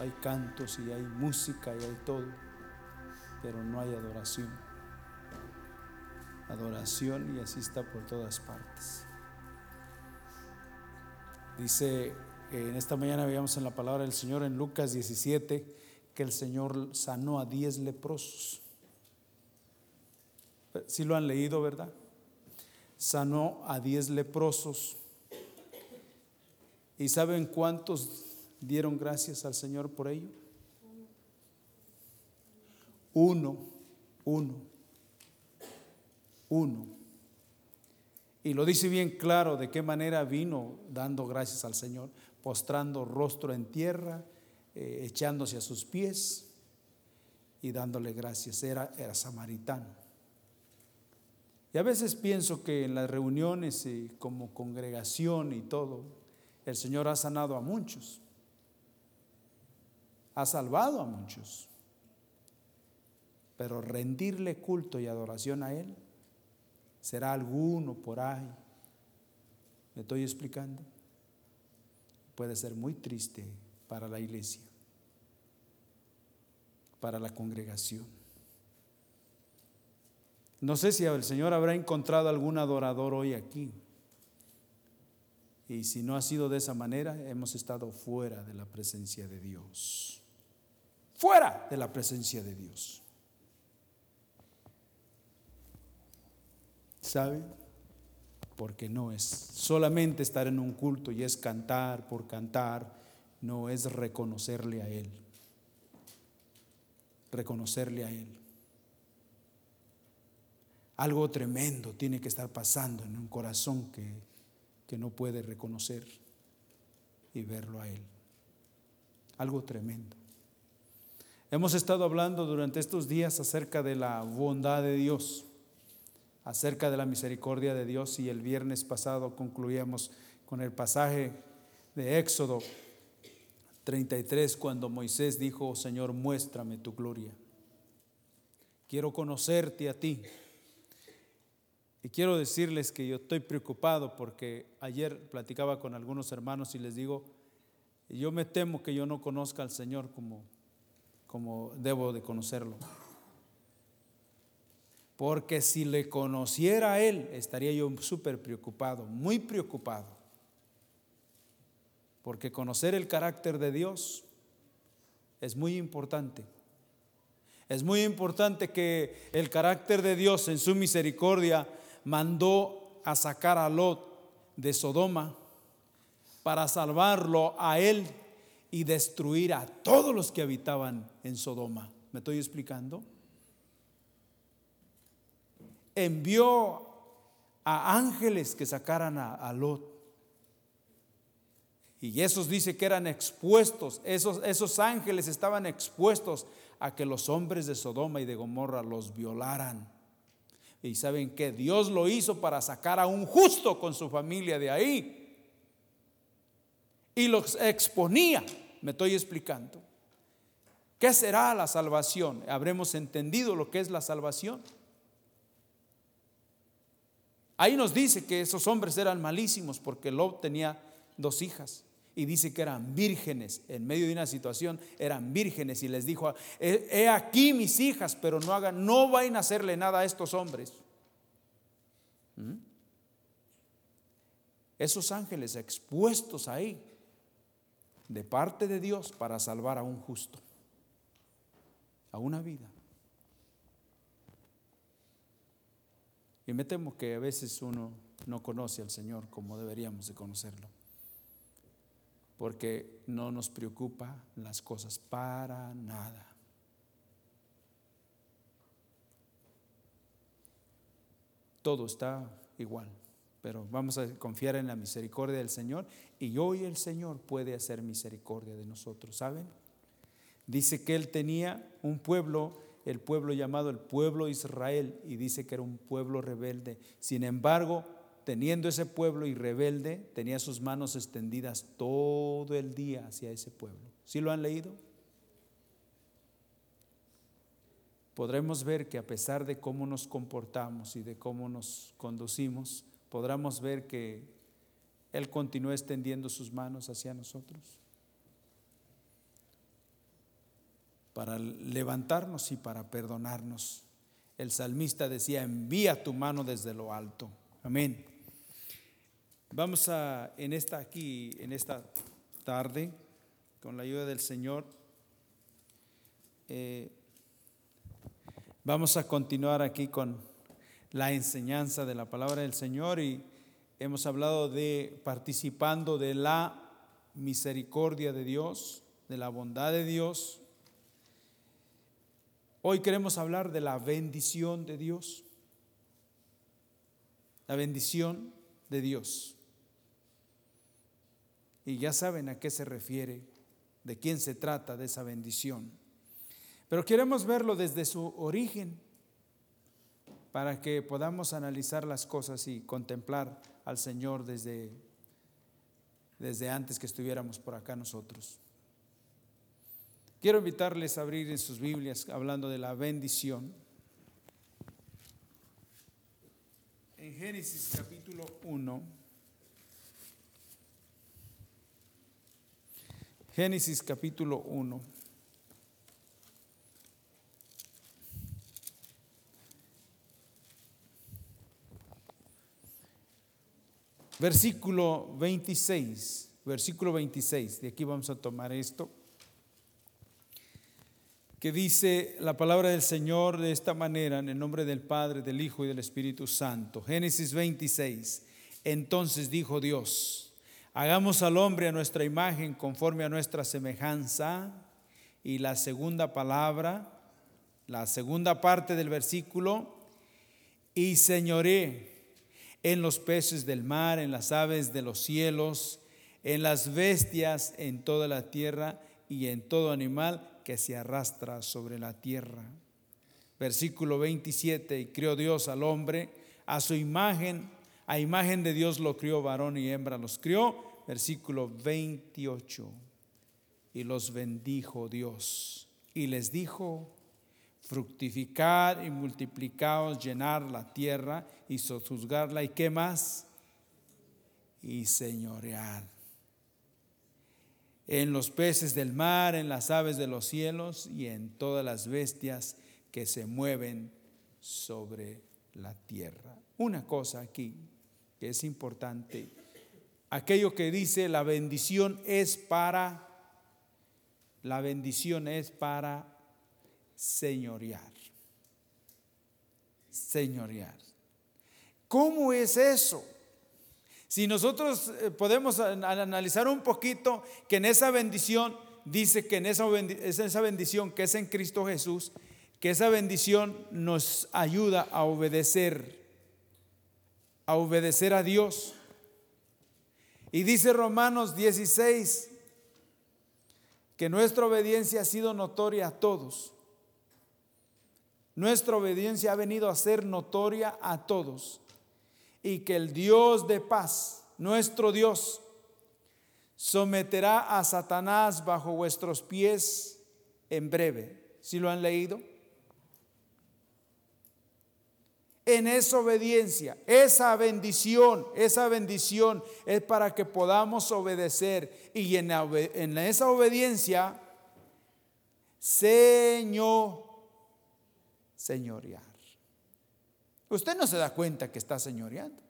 hay cantos y hay música y hay todo, pero no hay adoración. Adoración y así está por todas partes. Dice, eh, en esta mañana veíamos en la palabra del Señor en Lucas 17 que el Señor sanó a diez leprosos. Si lo han leído, ¿verdad? Sanó a diez leprosos. ¿Y saben cuántos dieron gracias al Señor por ello? Uno, uno, uno. Y lo dice bien claro de qué manera vino dando gracias al Señor, postrando rostro en tierra, eh, echándose a sus pies y dándole gracias. Era, era samaritano. Y a veces pienso que en las reuniones y como congregación y todo, el Señor ha sanado a muchos, ha salvado a muchos, pero rendirle culto y adoración a Él será alguno por ahí. ¿Me estoy explicando? Puede ser muy triste para la iglesia, para la congregación. No sé si el Señor habrá encontrado algún adorador hoy aquí. Y si no ha sido de esa manera, hemos estado fuera de la presencia de Dios. Fuera de la presencia de Dios. ¿Sabe? Porque no es solamente estar en un culto y es cantar por cantar, no es reconocerle a Él. Reconocerle a Él. Algo tremendo tiene que estar pasando en un corazón que, que no puede reconocer y verlo a Él. Algo tremendo. Hemos estado hablando durante estos días acerca de la bondad de Dios acerca de la misericordia de Dios y el viernes pasado concluíamos con el pasaje de Éxodo 33 cuando Moisés dijo, oh, Señor, muéstrame tu gloria. Quiero conocerte a ti. Y quiero decirles que yo estoy preocupado porque ayer platicaba con algunos hermanos y les digo, yo me temo que yo no conozca al Señor como, como debo de conocerlo. Porque si le conociera a Él, estaría yo súper preocupado, muy preocupado. Porque conocer el carácter de Dios es muy importante. Es muy importante que el carácter de Dios en su misericordia mandó a sacar a Lot de Sodoma para salvarlo a él y destruir a todos los que habitaban en Sodoma. ¿Me estoy explicando? envió a ángeles que sacaran a, Lot. Y esos dice que eran expuestos, esos, esos ángeles estaban expuestos a que los hombres de Sodoma y de Gomorra los violaran. Y saben que Dios lo hizo para sacar a un justo con su familia de ahí. Y los exponía, me estoy explicando. ¿Qué será la salvación? ¿Habremos entendido lo que es la salvación? Ahí nos dice que esos hombres eran malísimos porque Lot tenía dos hijas y dice que eran vírgenes. En medio de una situación eran vírgenes y les dijo, he, aquí mis hijas, pero no hagan, no vayan a hacerle nada a estos hombres. ¿Mm? Esos ángeles expuestos ahí de parte de Dios para salvar a un justo, a una vida. Y me temo que a veces uno no conoce al Señor como deberíamos de conocerlo. Porque no nos preocupa las cosas para nada. Todo está igual, pero vamos a confiar en la misericordia del Señor y hoy el Señor puede hacer misericordia de nosotros, ¿saben? Dice que Él tenía un pueblo el pueblo llamado el pueblo Israel y dice que era un pueblo rebelde. Sin embargo, teniendo ese pueblo y rebelde, tenía sus manos extendidas todo el día hacia ese pueblo. ¿Sí lo han leído? Podremos ver que a pesar de cómo nos comportamos y de cómo nos conducimos, podremos ver que Él continúa extendiendo sus manos hacia nosotros. para levantarnos y para perdonarnos. El salmista decía, envía tu mano desde lo alto. Amén. Vamos a, en esta aquí, en esta tarde, con la ayuda del Señor, eh, vamos a continuar aquí con la enseñanza de la palabra del Señor y hemos hablado de participando de la misericordia de Dios, de la bondad de Dios. Hoy queremos hablar de la bendición de Dios. La bendición de Dios. Y ya saben a qué se refiere, de quién se trata de esa bendición. Pero queremos verlo desde su origen para que podamos analizar las cosas y contemplar al Señor desde, desde antes que estuviéramos por acá nosotros. Quiero invitarles a abrir en sus Biblias hablando de la bendición. En Génesis capítulo 1. Génesis capítulo 1. Versículo 26, versículo 26, de aquí vamos a tomar esto, que dice la palabra del Señor de esta manera, en el nombre del Padre, del Hijo y del Espíritu Santo. Génesis 26, entonces dijo Dios, hagamos al hombre a nuestra imagen conforme a nuestra semejanza. Y la segunda palabra, la segunda parte del versículo, y señoré en los peces del mar, en las aves de los cielos, en las bestias, en toda la tierra y en todo animal que se arrastra sobre la tierra. Versículo 27, y crió Dios al hombre a su imagen, a imagen de Dios lo crió, varón y hembra los crió. Versículo 28, y los bendijo Dios y les dijo, fructificar y multiplicaos, llenar la tierra y sojuzgarla y qué más? Y señorear. En los peces del mar, en las aves de los cielos y en todas las bestias que se mueven sobre la tierra. Una cosa aquí que es importante, aquello que dice la bendición es para, la bendición es para señorear. Señorear. ¿Cómo es eso? Si nosotros eh, podemos analizar un poquito que en esa bendición, dice que en esa, bendición que es en Cristo Jesús, que esa bendición nos ayuda a obedecer, a obedecer a Dios. Y dice Romanos 16 que nuestra obediencia ha sido notoria a todos. Nuestra obediencia ha venido a ser notoria a todos y que el Dios de paz, nuestro Dios, someterá a Satanás bajo vuestros pies en breve. ¿Si lo han leído? En esa obediencia, esa bendición, esa bendición es para que podamos obedecer y en, en esa obediencia, Señor señorear. Usted no se da cuenta que está señoreando,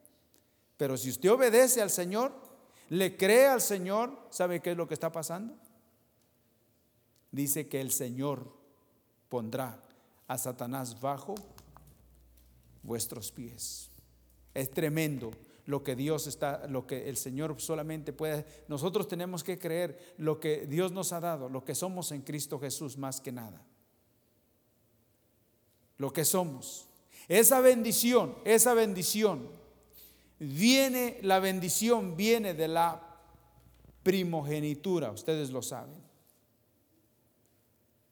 pero si usted obedece al Señor, le cree al Señor, ¿sabe qué es lo que está pasando? Dice que el Señor pondrá a Satanás bajo vuestros pies. Es tremendo lo que Dios está, lo que el Señor solamente puede. Nosotros tenemos que creer lo que Dios nos ha dado, lo que somos en Cristo Jesús más que nada lo que somos. Esa bendición, esa bendición, viene, la bendición viene de la primogenitura, ustedes lo saben.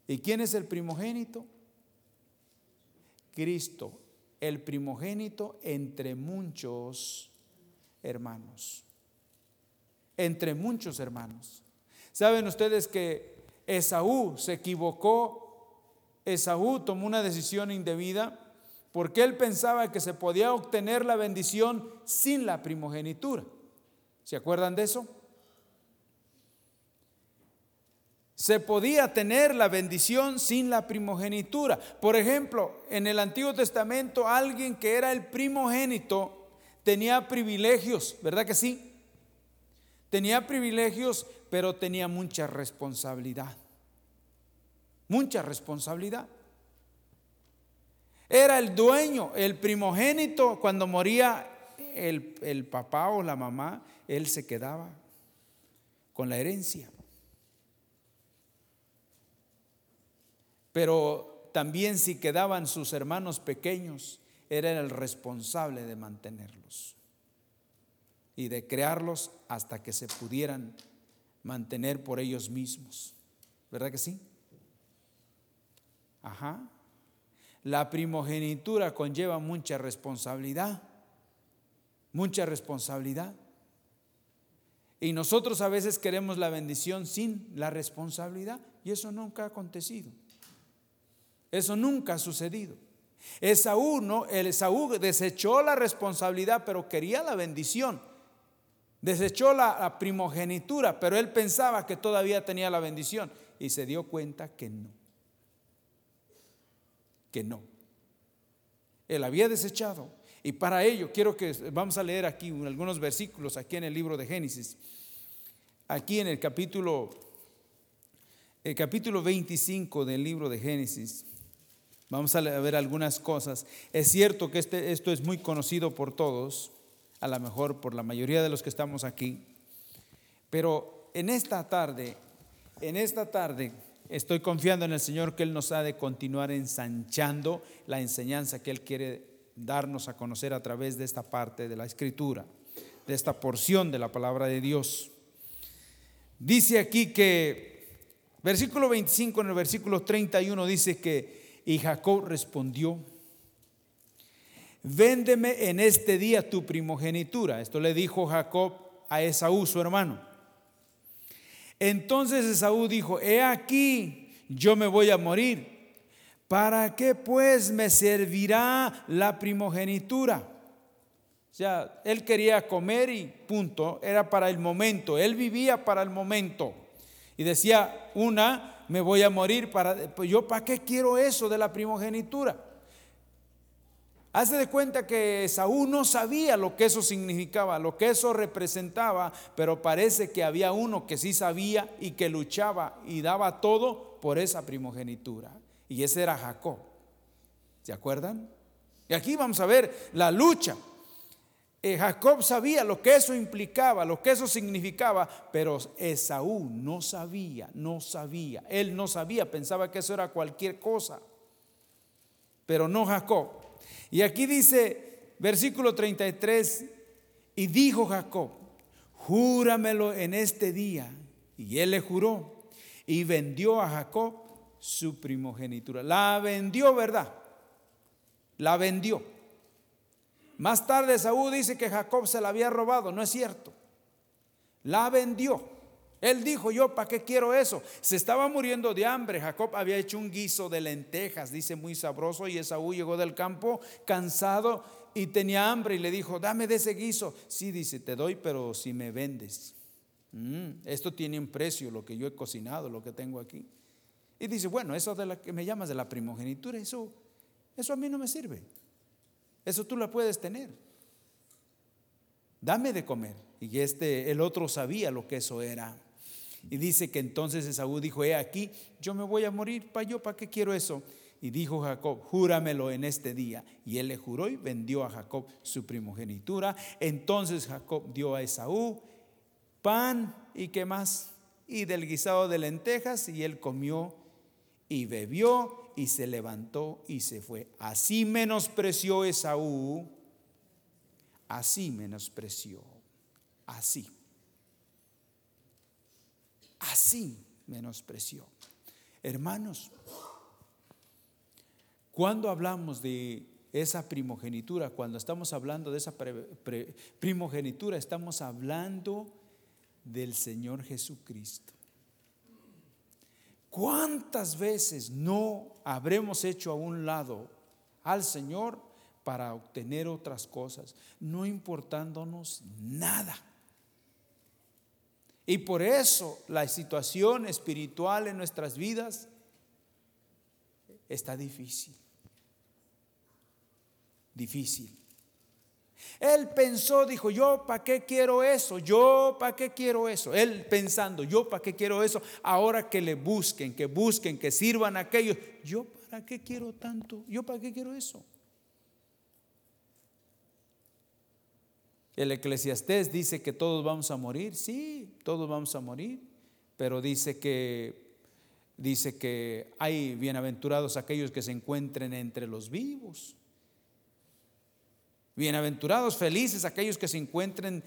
¿Y quién es el primogénito? Cristo, el primogénito entre muchos hermanos. Entre muchos hermanos. ¿Saben ustedes que Esaú se equivocó Esaú tomó una decisión indebida porque él pensaba que se podía obtener la bendición sin la primogenitura. ¿Se acuerdan de eso? se podía tener la bendición sin la primogenitura. Por ejemplo, en el Antiguo Testamento alguien que era el primogénito tenía privilegios, ¿verdad que sí? Tenía privilegios, pero tenía mucha responsabilidad. Mucha responsabilidad. Era el dueño, el primogénito, cuando moría el, el papá o la mamá, él se quedaba con la herencia. Pero también si quedaban sus hermanos pequeños, era el responsable de mantenerlos y de crearlos hasta que se pudieran mantener por ellos mismos. ¿Verdad que sí? Ajá. La primogenitura conlleva mucha responsabilidad, mucha responsabilidad. Y nosotros a veces queremos la bendición sin la responsabilidad y eso nunca ha acontecido. Eso nunca ha sucedido. Esaú, ¿no? El Esaú desechó la responsabilidad, pero quería la bendición. Desechó la, primogenitura, pero él pensaba que todavía tenía la bendición y se dio cuenta que no. Que no. Él había desechado. Y para ello quiero que vamos a leer aquí algunos versículos aquí en el libro de Génesis. Aquí en el capítulo el capítulo 25 del libro de Génesis. Vamos a ver algunas cosas. Es cierto que este, esto es muy conocido por todos, a lo mejor por la mayoría de los que estamos aquí, pero en esta tarde, en esta tarde estoy confiando en el Señor que Él nos ha de continuar ensanchando la enseñanza que Él quiere darnos a conocer a través de esta parte de la Escritura, de esta porción de la palabra de Dios. Dice aquí que, versículo 25 en el versículo 31 dice que y Jacob respondió, véndeme en este día tu primogenitura. Esto le dijo Jacob a Esaú, su hermano. Entonces Esaú dijo, he aquí, yo me voy a morir. ¿Para qué pues me servirá la primogenitura? O sea, él quería comer y punto, era para el momento, él vivía para el momento. Y decía, una, me voy a morir para pues yo para qué quiero eso de la primogenitura. Hace de cuenta que Saúl no sabía lo que eso significaba, lo que eso representaba, pero parece que había uno que sí sabía y que luchaba y daba todo por esa primogenitura. Y ese era Jacob. ¿Se acuerdan? Y aquí vamos a ver la lucha. Eh, Jacob sabía lo que eso implicaba, lo que eso significaba, pero Esaú no sabía, no sabía. Él no sabía, pensaba que eso era cualquier cosa, pero no Jacob. Y aquí dice, versículo 33, y dijo Jacob, júramelo en este día. Y él le juró y vendió a Jacob su primogenitura. La vendió, ¿verdad? La vendió. Más tarde Saúl dice que Jacob se la había robado, no es cierto. La vendió. Él dijo, yo, ¿para qué quiero eso? Se estaba muriendo de hambre. Jacob había hecho un guiso de lentejas, dice muy sabroso, y Esaú llegó del campo cansado y tenía hambre y le dijo, dame de ese guiso. Sí, dice, te doy, pero si me vendes. Mm, esto tiene un precio, lo que yo he cocinado, lo que tengo aquí. Y dice, bueno, eso de la que me llamas de la primogenitura, eso, eso a mí no me sirve. Eso tú la puedes tener. Dame de comer. Y este, el otro sabía lo que eso era. Y dice que entonces Esaú dijo, he aquí, yo me voy a morir, ¿para yo para qué quiero eso? Y dijo Jacob, júramelo en este día. Y él le juró y vendió a Jacob su primogenitura. Entonces Jacob dio a Esaú pan y qué más, y del guisado de lentejas, y él comió y bebió y se levantó y se fue. Así menospreció Esaú, así menospreció, así, así menospreció. Hermanos, cuando hablamos de esa primogenitura, cuando estamos hablando de esa primogenitura, estamos hablando del Señor Jesucristo. ¿Cuántas veces no habremos hecho a un lado al Señor para obtener otras cosas, no importándonos nada? Y por eso la situación espiritual en nuestras vidas está difícil. Difícil. Él pensó, dijo, yo para qué quiero eso, yo para qué quiero eso. Él pensando, yo para qué quiero eso, ahora que le busquen, que busquen, que sirvan a aquellos, yo para qué quiero tanto, yo para qué quiero eso. El eclesiastés dice que todos vamos a morir, sí, todos vamos a morir, pero dice que dice que hay bienaventurados aquellos que se encuentren entre los vivos. Bienaventurados, felices aquellos que se encuentren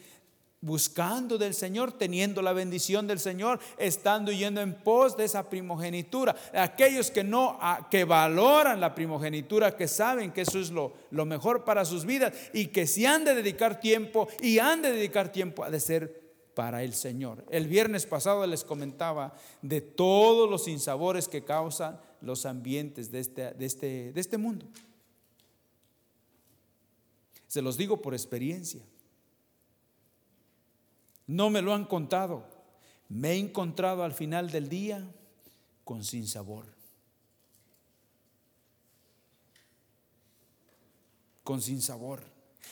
buscando del Señor, teniendo la bendición del Señor, estando yendo en pos de esa primogenitura. Aquellos que no, que valoran la primogenitura, que saben que eso es lo, mejor para sus vidas y que si han de dedicar tiempo y han de dedicar tiempo, ha de ser para el Señor. El viernes pasado les comentaba de todos los insabores que causan los ambientes de este, de este, de este mundo. Se los digo por experiencia. No me lo han contado. Me he encontrado al final del día con sin sabor. Con sin sabor.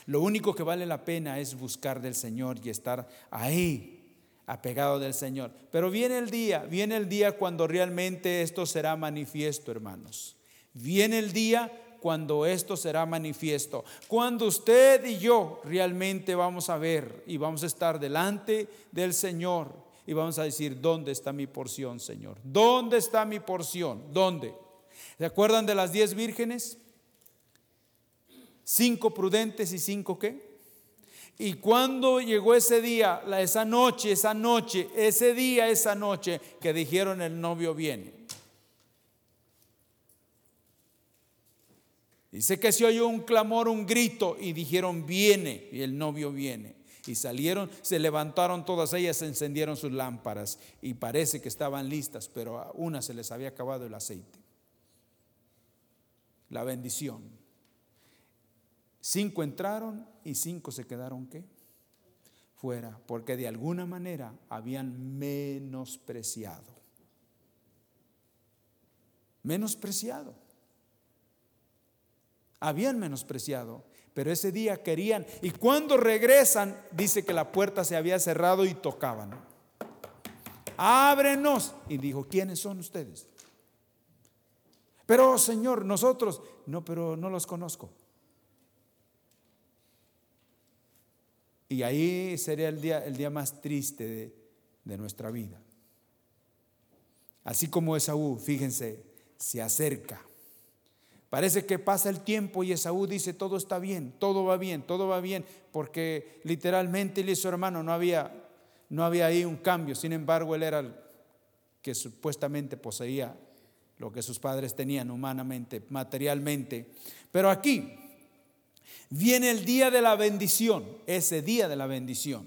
Lo único que vale la pena es buscar del Señor y estar ahí, apegado del Señor. Pero viene el día, viene el día cuando realmente esto será manifiesto, hermanos. Viene el día cuando esto será manifiesto. Cuando usted y yo realmente vamos a ver y vamos a estar delante del Señor y vamos a decir, ¿dónde está mi porción, Señor? ¿Dónde está mi porción? ¿Dónde? ¿Se acuerdan de las diez vírgenes? Cinco prudentes y cinco qué? Y cuando llegó ese día, esa noche, esa noche, ese día, esa noche, que dijeron el novio viene. Dice que se oyó un clamor, un grito y dijeron, viene, y el novio viene. Y salieron, se levantaron todas ellas, encendieron sus lámparas y parece que estaban listas, pero a una se les había acabado el aceite. La bendición. Cinco entraron y cinco se quedaron qué? Fuera, porque de alguna manera habían menospreciado. Menospreciado habían menospreciado, pero ese día querían. Y cuando regresan, dice que la puerta se había cerrado y tocaban. Ábrenos. Y dijo, ¿quiénes son ustedes? Pero Señor, nosotros, no, pero no los conozco. Y ahí sería el día, el día más triste de, de nuestra vida. Así como Esaú, fíjense, se acerca Parece que pasa el tiempo y Esaú dice, todo está bien, todo va bien, todo va bien, porque literalmente él y su hermano no había, no había ahí un cambio. Sin embargo, él era el que supuestamente poseía lo que sus padres tenían humanamente, materialmente. Pero aquí viene el día de la bendición, ese día de la bendición.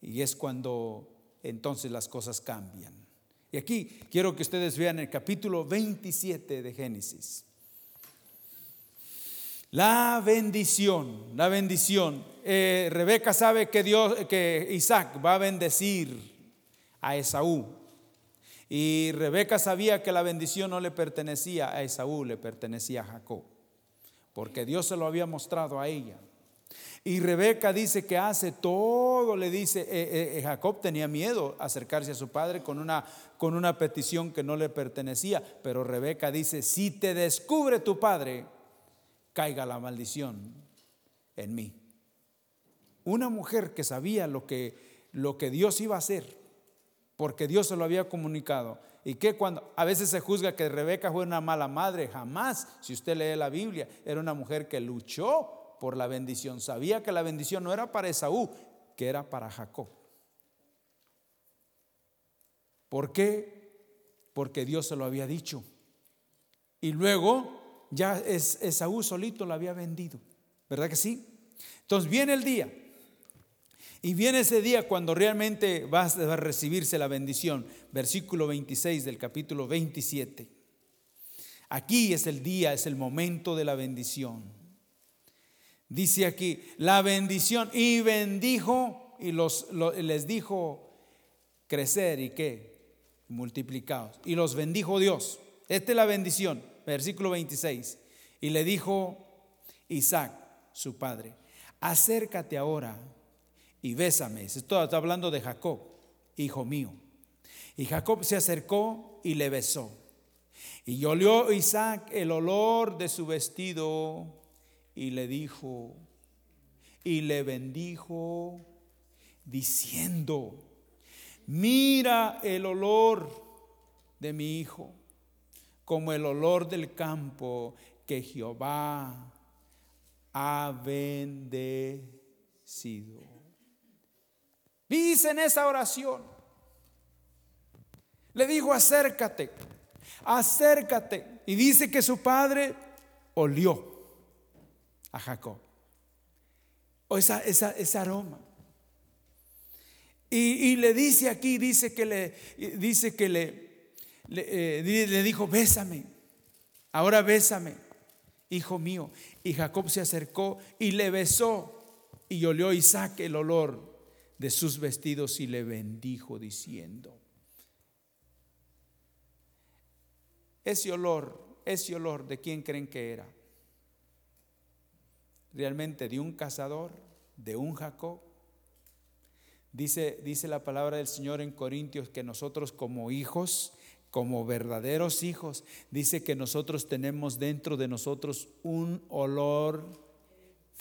Y es cuando entonces las cosas cambian. Y aquí quiero que ustedes vean el capítulo 27 de Génesis. La bendición, la bendición. Eh, Rebeca sabe que Dios, que Isaac va a bendecir a Esaú. Y Rebeca sabía que la bendición no le pertenecía a Esaú, le pertenecía a Jacob. Porque Dios se lo había mostrado a ella. Y Rebeca dice que hace todo, le dice, eh, eh, Jacob tenía miedo acercarse a su padre con una, con una petición que no le pertenecía, pero Rebeca dice, si te descubre tu padre, caiga la maldición en mí. Una mujer que sabía lo que, lo que Dios iba a hacer, porque Dios se lo había comunicado. Y que cuando a veces se juzga que Rebeca fue una mala madre, jamás, si usted lee la Biblia, era una mujer que luchó por la bendición. Sabía que la bendición no era para Esaú, que era para Jacob. ¿Por qué? Porque Dios se lo había dicho. Y luego ya es, Esaú solito lo había vendido, ¿verdad que sí? Entonces viene el día. Y viene ese día cuando realmente va a recibirse la bendición. Versículo 26 del capítulo 27. Aquí es el día, es el momento de la bendición. Dice aquí, la bendición. Y bendijo y los, les dijo crecer y qué, multiplicados. Y los bendijo Dios. Esta es la bendición, versículo 26. Y le dijo Isaac, su padre, acércate ahora y bésame. Esto está hablando de Jacob, hijo mío. Y Jacob se acercó y le besó. Y olió Isaac el olor de su vestido y le dijo, y le bendijo, diciendo, mira el olor de mi hijo, como el olor del campo que Jehová ha bendecido. Dice en esa oración, le dijo, acércate, acércate. Y dice que su padre olió a Jacob. O esa, esa, ese aroma. Y, le dice aquí, dice que le, dice que le, le, eh, le dijo, bésame, ahora bésame, hijo mío. Y Jacob se acercó y le besó y olió Isaac el olor de sus vestidos y le bendijo diciendo, ese olor, ese olor, ¿de quién creen que era? realmente de un cazador, de un Jacob. Dice, dice la palabra del Señor en Corintios que nosotros como hijos, como verdaderos hijos, dice que nosotros tenemos dentro de nosotros un olor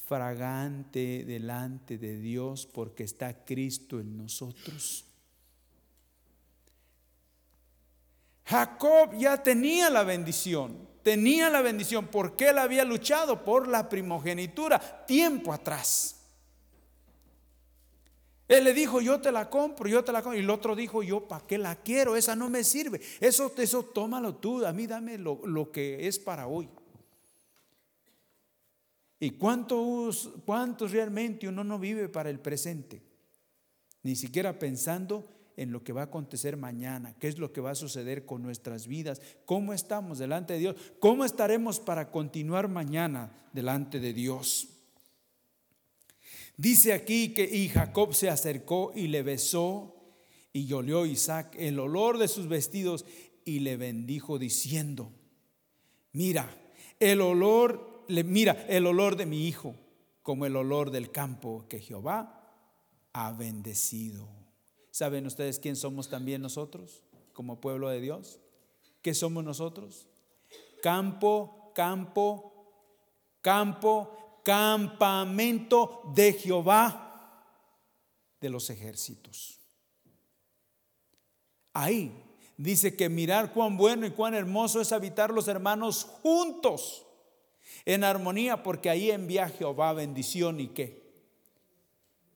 fragante delante de Dios porque está Cristo en nosotros. Jacob ya tenía la bendición, tenía la bendición porque él había luchado por la primogenitura tiempo atrás. Él le dijo, yo te la compro, yo te la compro. Y el otro dijo, yo para qué la quiero, esa no me sirve. Eso, eso tómalo tú, a mí dame lo, lo que es para hoy. ¿Y cuántos, cuántos realmente uno no vive para el presente? Ni siquiera pensando en lo que va a acontecer mañana, qué es lo que va a suceder con nuestras vidas, cómo estamos delante de Dios, cómo estaremos para continuar mañana delante de Dios. Dice aquí que y Jacob se acercó y le besó y olió Isaac el olor de sus vestidos y le bendijo diciendo, mira, el olor, mira el olor de mi hijo como el olor del campo que Jehová ha bendecido. ¿Saben ustedes quién somos también nosotros como pueblo de Dios? ¿Qué somos nosotros? Campo, campo, campo, campamento de Jehová de los ejércitos. Ahí dice que mirar cuán bueno y cuán hermoso es habitar los hermanos juntos en armonía, porque ahí envía Jehová bendición y qué?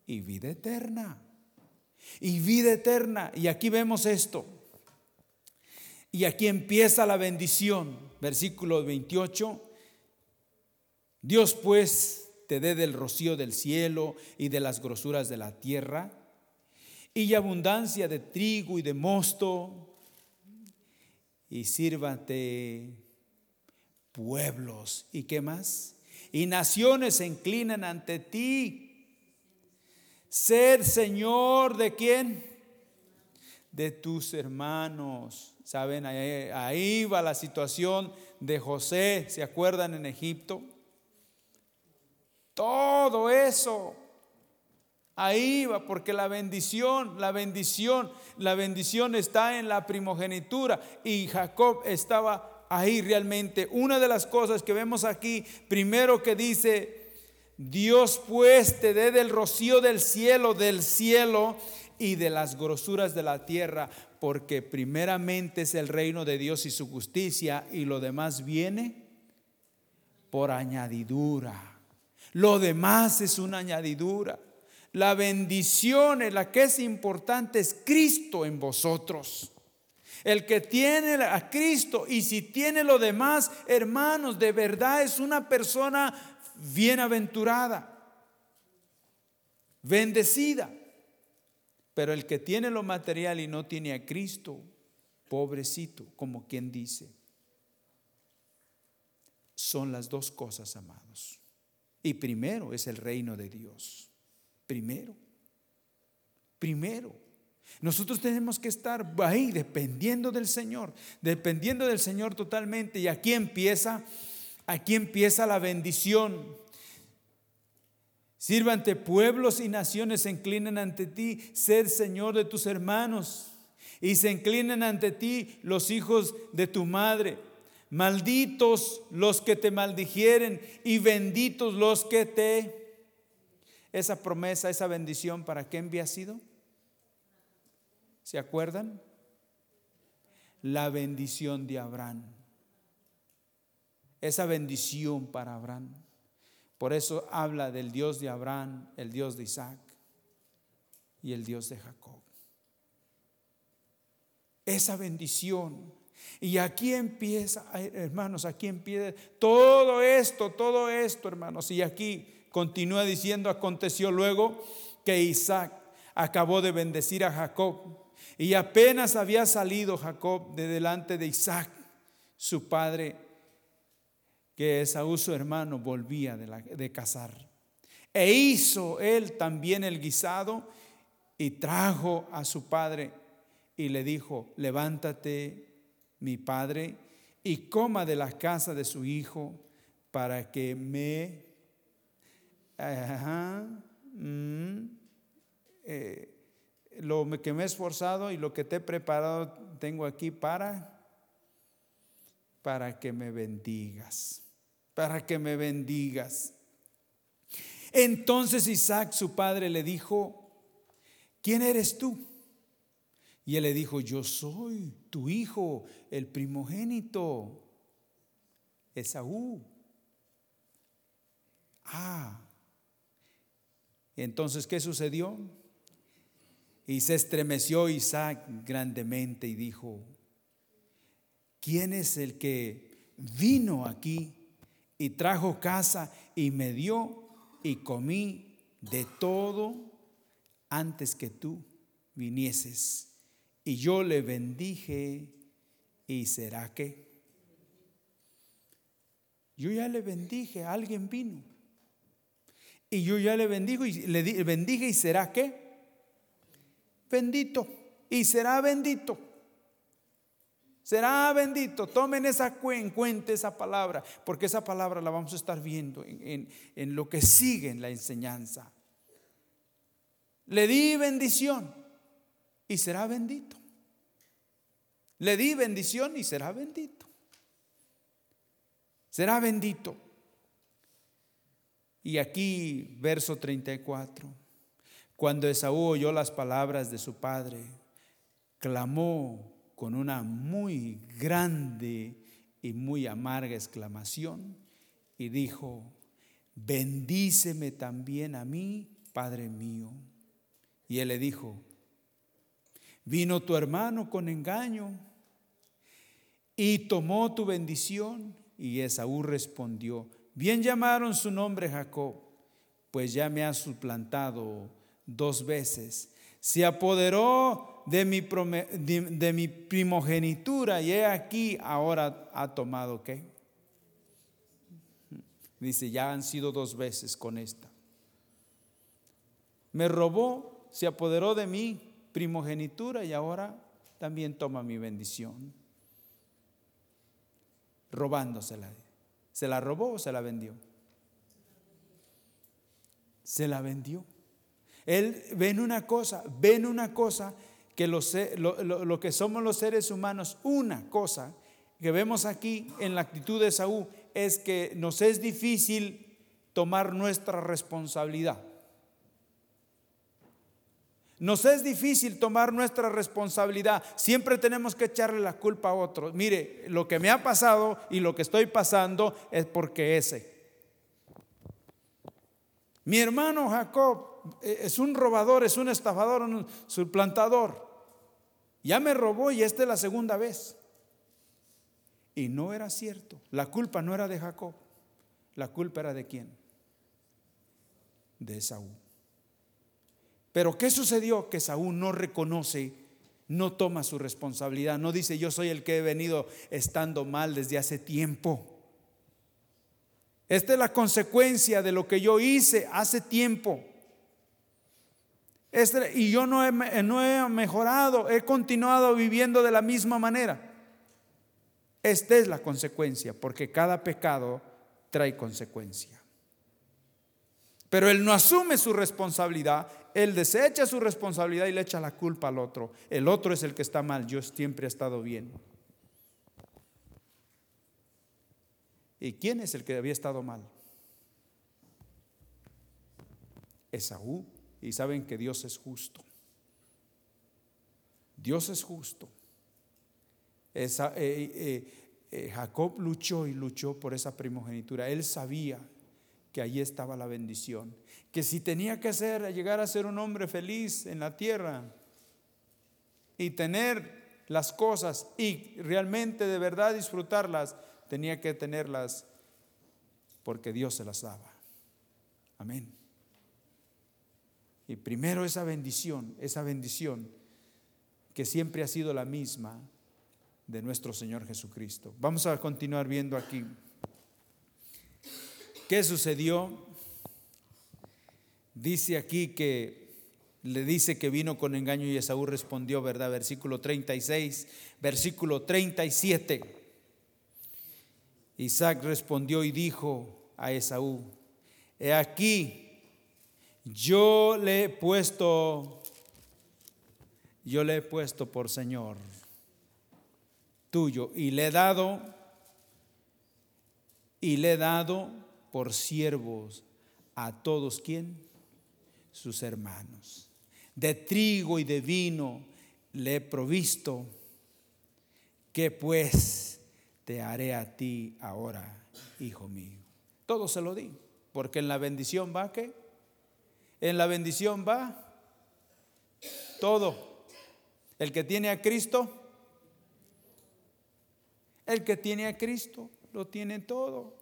Y vida eterna y vida eterna. Y aquí vemos esto. Y aquí empieza la bendición. Versículo 28. Dios pues te dé del rocío del cielo y de las grosuras de la tierra y abundancia de trigo y de mosto y sírvate pueblos y qué más y naciones se inclinan ante ti ser Señor de quién? De tus hermanos. ¿Saben? Ahí, va la situación de José, ¿se acuerdan en Egipto? Todo eso. Ahí va, porque la bendición, la bendición, la bendición está en la primogenitura y Jacob estaba ahí realmente. Una de las cosas que vemos aquí, primero que dice, Dios pues te dé del rocío del cielo, del cielo y de las grosuras de la tierra, porque primeramente es el reino de Dios y su justicia y lo demás viene por añadidura. Lo demás es una añadidura. La bendición en la que es importante es Cristo en vosotros. El que tiene a Cristo y si tiene lo demás, hermanos, de verdad es una persona bienaventurada, bendecida. Pero el que tiene lo material y no tiene a Cristo, pobrecito, como quien dice. Son las dos cosas, amados. Y primero es el reino de Dios. Primero. Primero. Nosotros tenemos que estar ahí dependiendo del Señor, dependiendo del Señor totalmente. Y aquí empieza, aquí empieza la bendición. Sírvante pueblos y naciones se inclinen ante ti, ser Señor de tus hermanos. Y se inclinen ante ti los hijos de tu madre. Malditos los que te maldijeren y benditos los que te... Esa promesa, esa bendición, ¿para qué había sido? ¿Se acuerdan? La bendición de Abraham. Esa bendición para Abraham. Por eso habla del Dios de Abraham, el Dios de Isaac y el Dios de Jacob. Esa bendición. Y aquí empieza, hermanos, aquí empieza todo esto, todo esto, hermanos. Y aquí continúa diciendo, aconteció luego que Isaac acabó de bendecir a Jacob y apenas había salido Jacob de delante de Isaac, su padre, que Esaú su hermano volvía de, de cazar. E hizo él también el guisado y trajo a su padre y le dijo, levántate mi padre y coma de la casa de su hijo para que me... Mm, eh, lo que me he esforzado y lo que te he preparado tengo aquí para para que me bendigas, para que me bendigas. Entonces Isaac, su padre, le dijo, ¿quién eres tú? Y él le dijo, yo soy tu hijo, el primogénito, Esaú. Ah, entonces, ¿qué sucedió? Y se estremeció Isaac grandemente y dijo, ¿quién es el que vino aquí y trajo casa y me dio y comí de todo antes que tú vinieses? Y yo le bendije y será que. Yo ya le bendije, alguien vino. Y yo ya le bendijo y le bendije y será que bendito y será bendito. Será bendito. Tomen esa en cuenta esa palabra, porque esa palabra la vamos a estar viendo en, en lo que sigue en la enseñanza. Le di bendición y será bendito. Le di bendición y será bendito. Será bendito. Y aquí, verso 34. Cuando Esaú oyó las palabras de su padre, clamó con una muy grande y muy amarga exclamación y dijo, bendíceme también a mí, Padre mío. Y él le dijo, vino tu hermano con engaño y tomó tu bendición. Y Esaú respondió, bien llamaron su nombre Jacob, pues ya me ha suplantado dos veces. Se apoderó de mi, de, mi primogenitura y he aquí ahora ha tomado qué. Dice, ya han sido dos veces con esta. Me robó, se apoderó de mi primogenitura y ahora también toma mi bendición. Robándosela. ¿Se la robó o se la vendió? Se la vendió. Él ven una cosa, ven una cosa que lo, lo, que somos los seres humanos, una cosa que vemos aquí en la actitud de Saúl es que nos es difícil tomar nuestra responsabilidad. Nos es difícil tomar nuestra responsabilidad. Siempre tenemos que echarle la culpa a otros. Mire, lo que me ha pasado y lo que estoy pasando es porque ese. Mi hermano Jacob eh, es un robador, es un estafador, un suplantador. Ya me robó y esta es la segunda vez. Y no era cierto. La culpa no era de Jacob. La culpa era de quién? De Saúl. Pero ¿qué sucedió? Que Saúl no reconoce, no toma su responsabilidad, no dice yo soy el que he venido estando mal desde hace tiempo. Esta es la consecuencia de lo que yo hice hace tiempo. Este, y yo no he, no he mejorado, he continuado viviendo de la misma manera. Esta es la consecuencia, porque cada pecado trae consecuencia. Pero él no asume su responsabilidad, él desecha su responsabilidad y le echa la culpa al otro. El otro es el que está mal, yo siempre he estado bien. ¿Y quién es el que había estado mal? Esaú. Y saben que Dios es justo. Dios es justo. Esa, eh, eh, eh, Jacob luchó y luchó por esa primogenitura. Él sabía que allí estaba la bendición. Que si tenía que ser, llegar a ser un hombre feliz en la tierra y tener las cosas y realmente de verdad disfrutarlas, tenía que tenerlas porque Dios se las daba. Amén. Y primero esa bendición, esa bendición que siempre ha sido la misma de nuestro Señor Jesucristo. Vamos a continuar viendo aquí. ¿Qué sucedió? Dice aquí que le dice que vino con engaño y Esaú respondió, ¿verdad? Versículo 36, versículo 37. Isaac respondió y dijo a Esaú, he aquí, yo le he puesto, yo le he puesto por Señor tuyo y le he dado, y le he dado por siervos a todos, ¿quién? Sus hermanos. De trigo y de vino le he provisto, que pues te haré a ti ahora, hijo mío. Todo se lo di, porque en la bendición va que en la bendición va todo. El que tiene a Cristo, el que tiene a Cristo, lo tiene todo.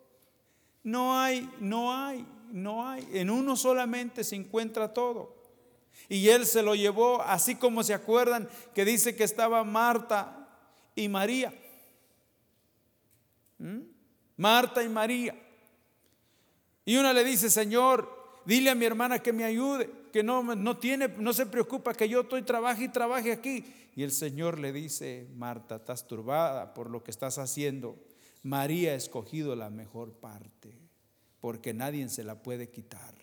No hay, no hay, no hay. En uno solamente se encuentra todo. Y él se lo llevó, así como se acuerdan que dice que estaba Marta y María. ¿Mm? Marta y María. Y una le dice, Señor, Dile a mi hermana que me ayude, que no, no tiene, no se preocupa que yo estoy trabaje y trabaje aquí. Y el Señor le dice, Marta, estás turbada por lo que estás haciendo. María ha escogido la mejor parte, porque nadie se la puede quitar.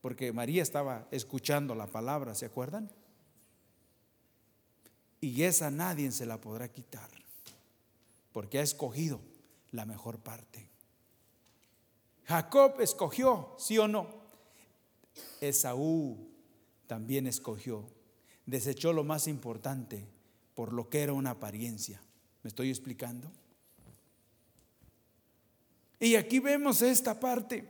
Porque María estaba escuchando la palabra, ¿se acuerdan? Y esa nadie se la podrá quitar, porque ha escogido la mejor parte. Jacob escogió, sí o no. Esaú también escogió. Desechó lo más importante por lo que era una apariencia. ¿Me estoy explicando? Y aquí vemos esta parte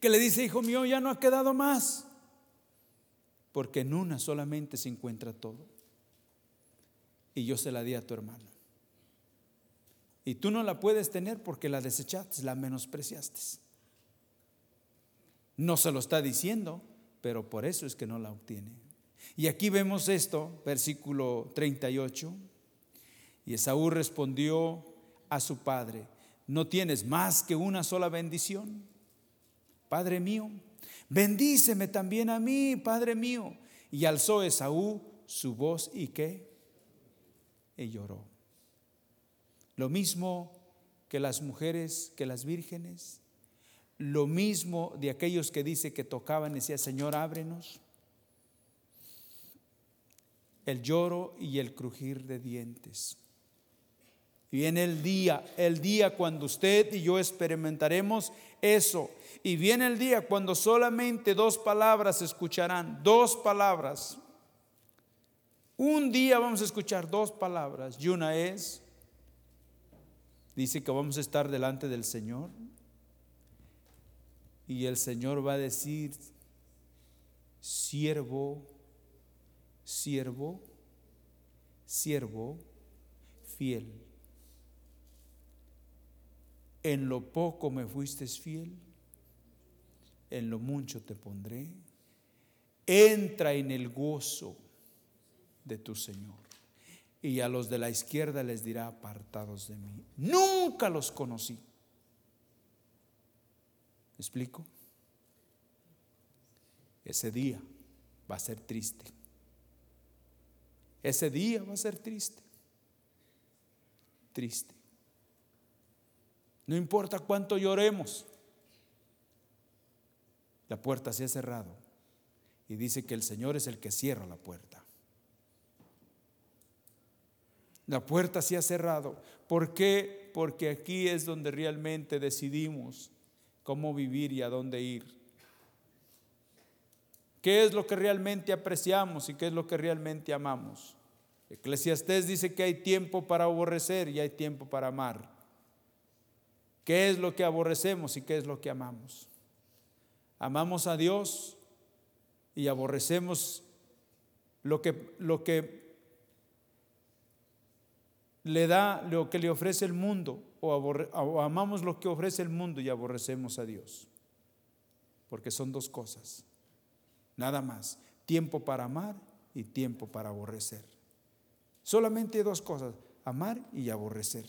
que le dice, hijo mío, ya no ha quedado más. Porque en una solamente se encuentra todo. Y yo se la di a tu hermano. Y tú no la puedes tener porque la desechaste, la menospreciaste. No se lo está diciendo, pero por eso es que no la obtiene. Y aquí vemos esto, versículo 38. Y Esaú respondió a su padre, ¿no tienes más que una sola bendición? Padre mío, bendíceme también a mí, Padre mío. Y alzó Esaú su voz y qué? Y lloró. Lo mismo que las mujeres, que las vírgenes, lo mismo de aquellos que dice que tocaban decía, Señor, ábrenos. El lloro y el crujir de dientes. Y viene el día, el día cuando usted y yo experimentaremos eso. Y viene el día cuando solamente dos palabras se escucharán, dos palabras. Un día vamos a escuchar dos palabras y una es, dice que vamos a estar delante del Señor y el Señor va a decir, siervo, siervo, siervo, fiel. En lo poco me fuiste fiel, en lo mucho te pondré. Entra en el gozo de tu Señor y a los de la izquierda les dirá apartados de mí. Nunca los conocí. ¿Me explico? Ese día va a ser triste. Ese día va a ser triste. Triste. No importa cuánto lloremos. La puerta se ha cerrado. Y dice que el Señor es el que cierra la puerta. La puerta se ha cerrado. ¿Por qué? Porque aquí es donde realmente decidimos cómo vivir y a dónde ir. ¿Qué es lo que realmente apreciamos y qué es lo que realmente amamos? Eclesiastés dice que hay tiempo para aborrecer y hay tiempo para amar. ¿Qué es lo que aborrecemos y qué es lo que amamos? Amamos a Dios y aborrecemos lo que, lo que le da, lo que le ofrece el mundo, o, o amamos lo que ofrece el mundo y aborrecemos a Dios. Porque son dos cosas. Nada más. Tiempo para amar y tiempo para aborrecer. Solamente dos cosas, amar y aborrecer.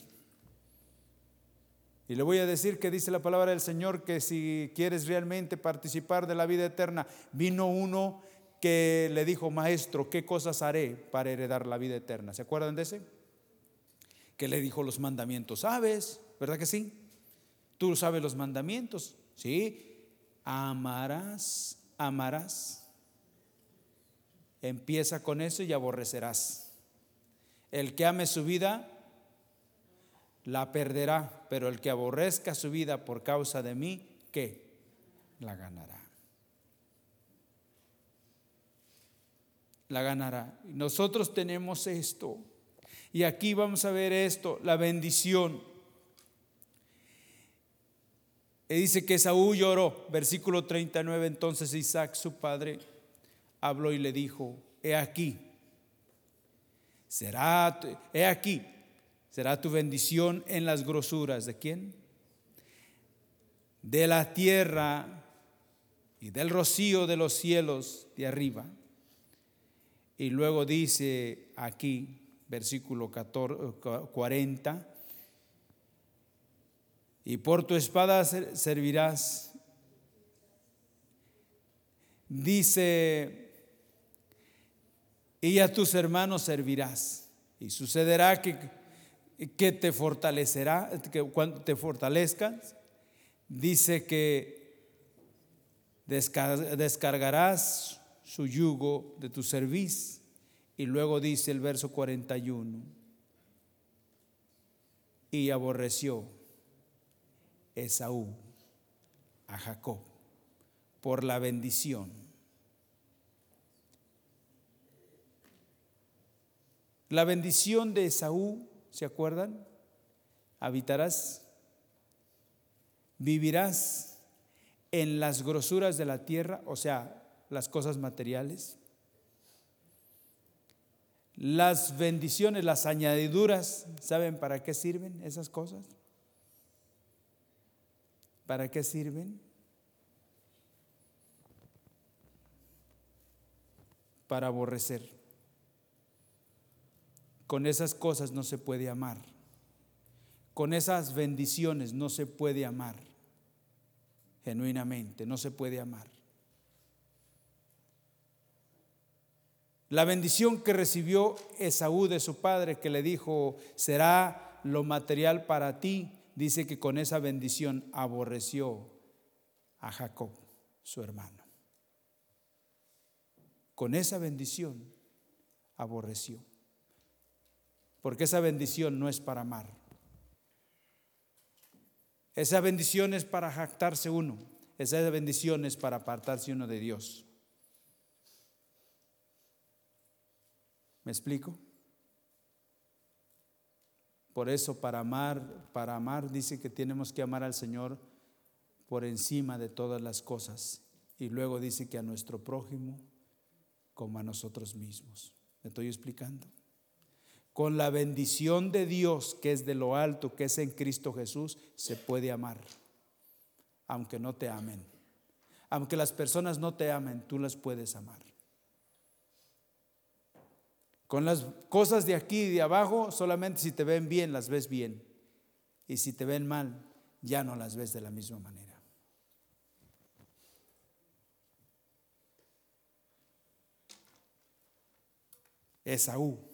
Y le voy a decir que dice la palabra del Señor que si quieres realmente participar de la vida eterna, vino uno que le dijo, maestro, ¿qué cosas haré para heredar la vida eterna? ¿Se acuerdan de ese? Que le dijo los mandamientos, ¿sabes? ¿Verdad que sí? Tú sabes los mandamientos, ¿sí? Amarás amarás. Empieza con eso y aborrecerás. El que ame su vida, la perderá, pero el que aborrezca su vida por causa de mí, ¿qué? La ganará. La ganará. Nosotros tenemos esto. Y aquí vamos a ver esto, la bendición. Y dice que Saúl lloró, versículo 39, entonces Isaac, su padre, habló y le dijo, he aquí, será, he aquí, será tu bendición en las grosuras de quién? De la tierra y del rocío de los cielos de arriba. Y luego dice aquí, versículo 40, y por tu espada servirás. Dice, y a tus hermanos servirás. Y sucederá que, que te fortalecerá, que cuando te fortalezcas, dice que descargarás su yugo de tu servicio. Y luego dice el verso 41, y aborreció Esaú a Jacob por la bendición. La bendición de Esaú, ¿se acuerdan? Habitarás, vivirás en las grosuras de la tierra, o sea, las cosas materiales. Las bendiciones, las añadiduras, ¿saben para qué sirven esas cosas? ¿Para qué sirven? Para aborrecer. Con esas cosas no se puede amar. Con esas bendiciones no se puede amar. Genuinamente, no se puede amar. La bendición que recibió Esaú de su padre, que le dijo, será lo material para ti, dice que con esa bendición aborreció a Jacob, su hermano. Con esa bendición aborreció. Porque esa bendición no es para amar. Esa bendición es para jactarse uno. Esa bendición es para apartarse uno de Dios. ¿Me explico? Por eso para amar, para amar dice que tenemos que amar al Señor por encima de todas las cosas. Y luego dice que a nuestro prójimo como a nosotros mismos. ¿Me estoy explicando? Con la bendición de Dios que es de lo alto, que es en Cristo Jesús, se puede amar, aunque no te amen. Aunque las personas no te amen, tú las puedes amar. Con las cosas de aquí y de abajo, solamente si te ven bien, las ves bien. Y si te ven mal, ya no las ves de la misma manera. Esaú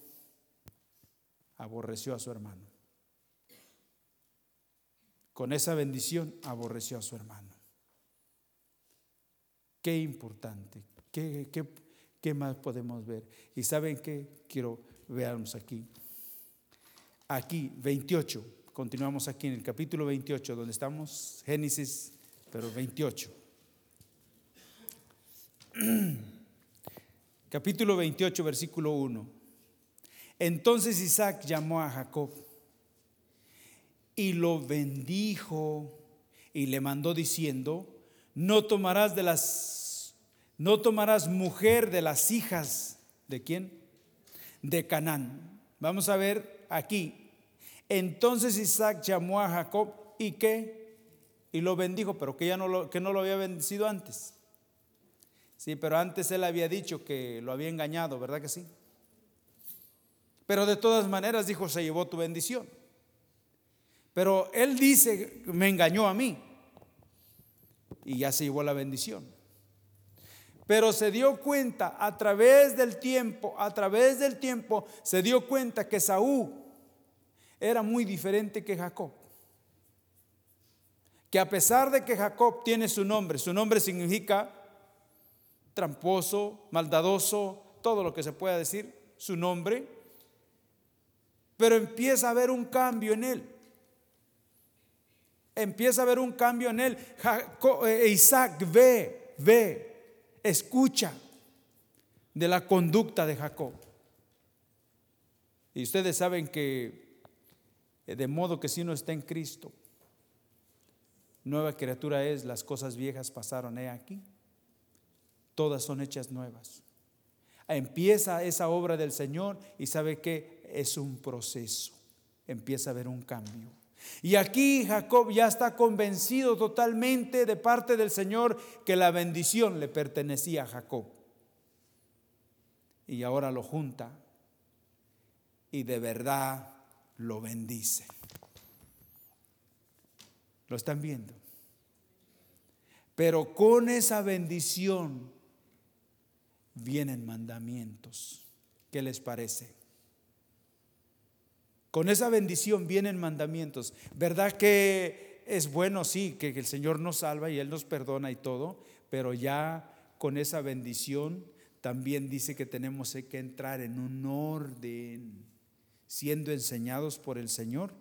aborreció a su hermano. Con esa bendición aborreció a su hermano. Qué importante, qué, qué, más podemos ver. Y saben qué, quiero veamos aquí. Aquí, 28, continuamos aquí en el capítulo 28, donde estamos, Génesis, pero 28. Capítulo 28, versículo 1. Entonces Isaac llamó a Jacob y lo bendijo y le mandó diciendo, no tomarás de las, no tomarás mujer de las hijas de quién? De Canaán. Vamos a ver aquí. Entonces Isaac llamó a Jacob y qué? Y lo bendijo, pero que ya no lo, que no lo había bendecido antes. Sí, pero antes él había dicho que lo había engañado, ¿verdad que sí? Pero de todas maneras dijo, se llevó tu bendición. Pero él dice, me engañó a mí. Y ya se llevó la bendición. Pero se dio cuenta a través del tiempo, a través del tiempo, se dio cuenta que Saúl era muy diferente que Jacob. Que a pesar de que Jacob tiene su nombre, su nombre significa tramposo, maldadoso, todo lo que se pueda decir, su nombre, pero empieza a haber un cambio en él. Empieza a haber un cambio en él. Eh, Isaac ve, ve, escucha de la conducta de Jacob. Y ustedes saben que eh, de modo que si uno está en Cristo, nueva criatura es, las cosas viejas pasaron he aquí todas son hechas nuevas. Empieza esa obra del Señor y sabe que es un proceso. Empieza a haber un cambio. Y aquí Jacob ya está convencido totalmente de parte del Señor que la bendición le pertenecía a Jacob. Y ahora lo junta y de verdad lo bendice. ¿Lo están viendo? Pero con esa bendición vienen mandamientos. ¿Qué les parece? Con esa bendición vienen mandamientos. ¿Verdad que es bueno, sí, que el Señor nos salva y Él nos perdona y todo? Pero ya con esa bendición también dice que tenemos que entrar en un orden, siendo enseñados por el Señor.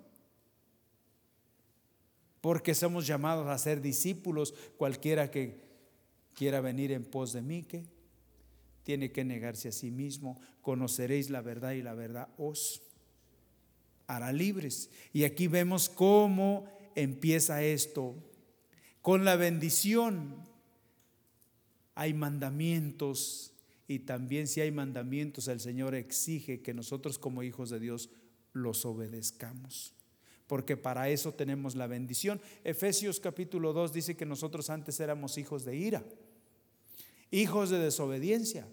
Porque somos llamados a ser discípulos, cualquiera que quiera venir en pos de mí, que tiene que negarse a sí mismo. Conoceréis la verdad y la verdad os hará libres. Y aquí vemos cómo empieza esto. Con la bendición hay mandamientos y también si hay mandamientos el Señor exige que nosotros como hijos de Dios los obedezcamos. Porque para eso tenemos la bendición. Efesios capítulo 2 dice que nosotros antes éramos hijos de ira hijos de desobediencia,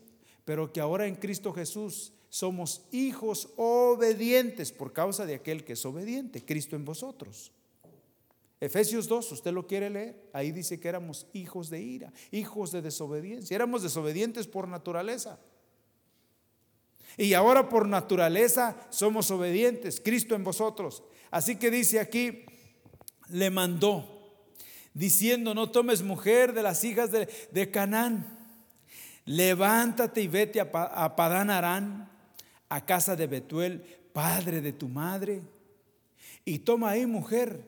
pero que ahora en Cristo Jesús somos hijos obedientes por causa de aquel que es obediente, Cristo en vosotros. Efesios 2, usted lo quiere leer, ahí dice que éramos hijos de ira, hijos de desobediencia, éramos desobedientes por naturaleza. Y ahora por naturaleza somos obedientes, Cristo en vosotros. Así que dice aquí, le mandó, diciendo, no tomes mujer de las hijas de, Canaán levántate y vete a, Padán Arán, a casa de Betuel, padre de tu madre, y toma ahí mujer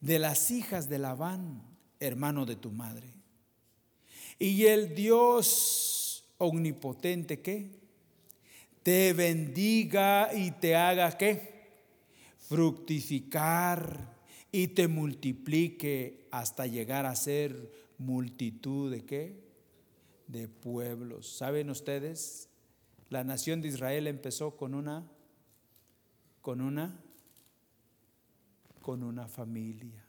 de las hijas de Labán, hermano de tu madre. Y el Dios omnipotente, ¿qué? Te bendiga y te haga, ¿qué? Fructificar y te multiplique hasta llegar a ser multitud de qué? de pueblos. ¿Saben ustedes? La nación de Israel empezó con una con una con una familia.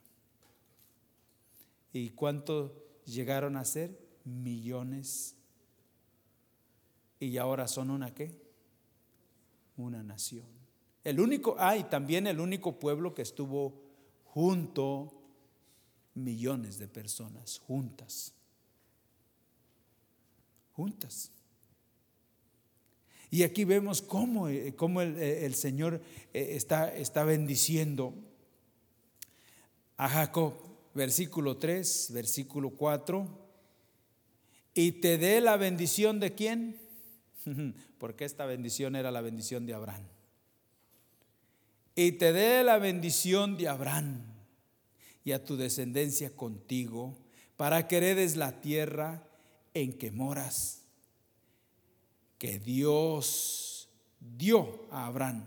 ¿Y cuánto llegaron a ser? Millones. Y ahora son una qué? Una nación. El único, ah, también el único pueblo que estuvo junto millones de personas juntas juntas. Y aquí vemos cómo, eh, el, Señor eh, está, está bendiciendo a Jacob. Versículo 3, versículo 4. Y te dé la bendición de quién? Porque esta bendición era la bendición de Abraham. Y te dé la bendición de Abraham y a tu descendencia contigo, para que heredes la tierra en que moras, que Dios dio a Abraham.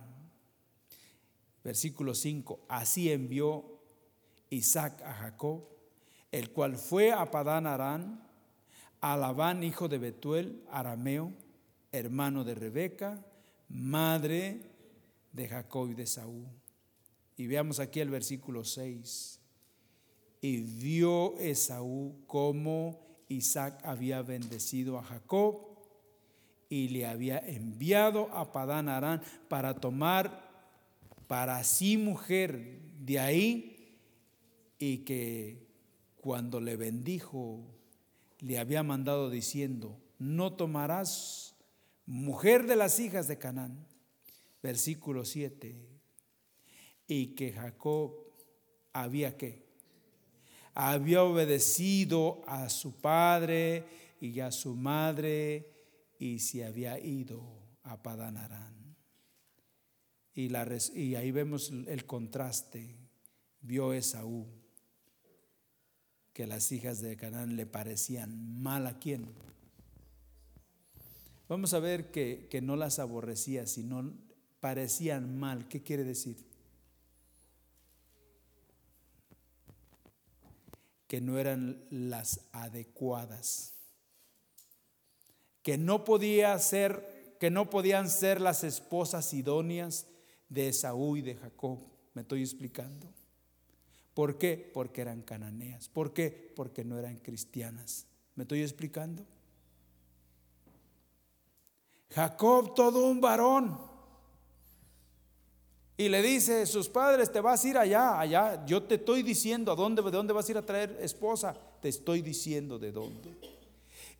Versículo 5, así envió Isaac a Jacob, el cual fue a Padán Arán, a Labán, hijo de Betuel, arameo, hermano de Rebeca, madre de Jacob y de Saúl. Y veamos aquí el versículo 6. Y vio Esaú cómo Isaac había bendecido a Jacob y le había enviado a Padán Arán para tomar para sí mujer de ahí y que cuando le bendijo le había mandado diciendo, no tomarás mujer de las hijas de Canaán. Versículo 7. Y que Jacob había que había obedecido a su padre y a su madre y se había ido a Padanarán. Y, y ahí vemos el contraste. Vio Esaú que las hijas de Canaán le parecían mal a quién. Vamos a ver que, que no las aborrecía, sino parecían mal. ¿Qué quiere decir? Que no eran las adecuadas que no podía ser, que no podían ser las esposas idóneas de Esaú y de Jacob. ¿Me estoy explicando? ¿Por qué? Porque eran cananeas. ¿Por qué? Porque no eran cristianas. ¿Me estoy explicando? Jacob, todo un varón. Y le dice, sus padres, te vas a ir allá, allá. Yo te estoy diciendo a dónde, de dónde vas a ir a traer esposa. Te estoy diciendo de dónde.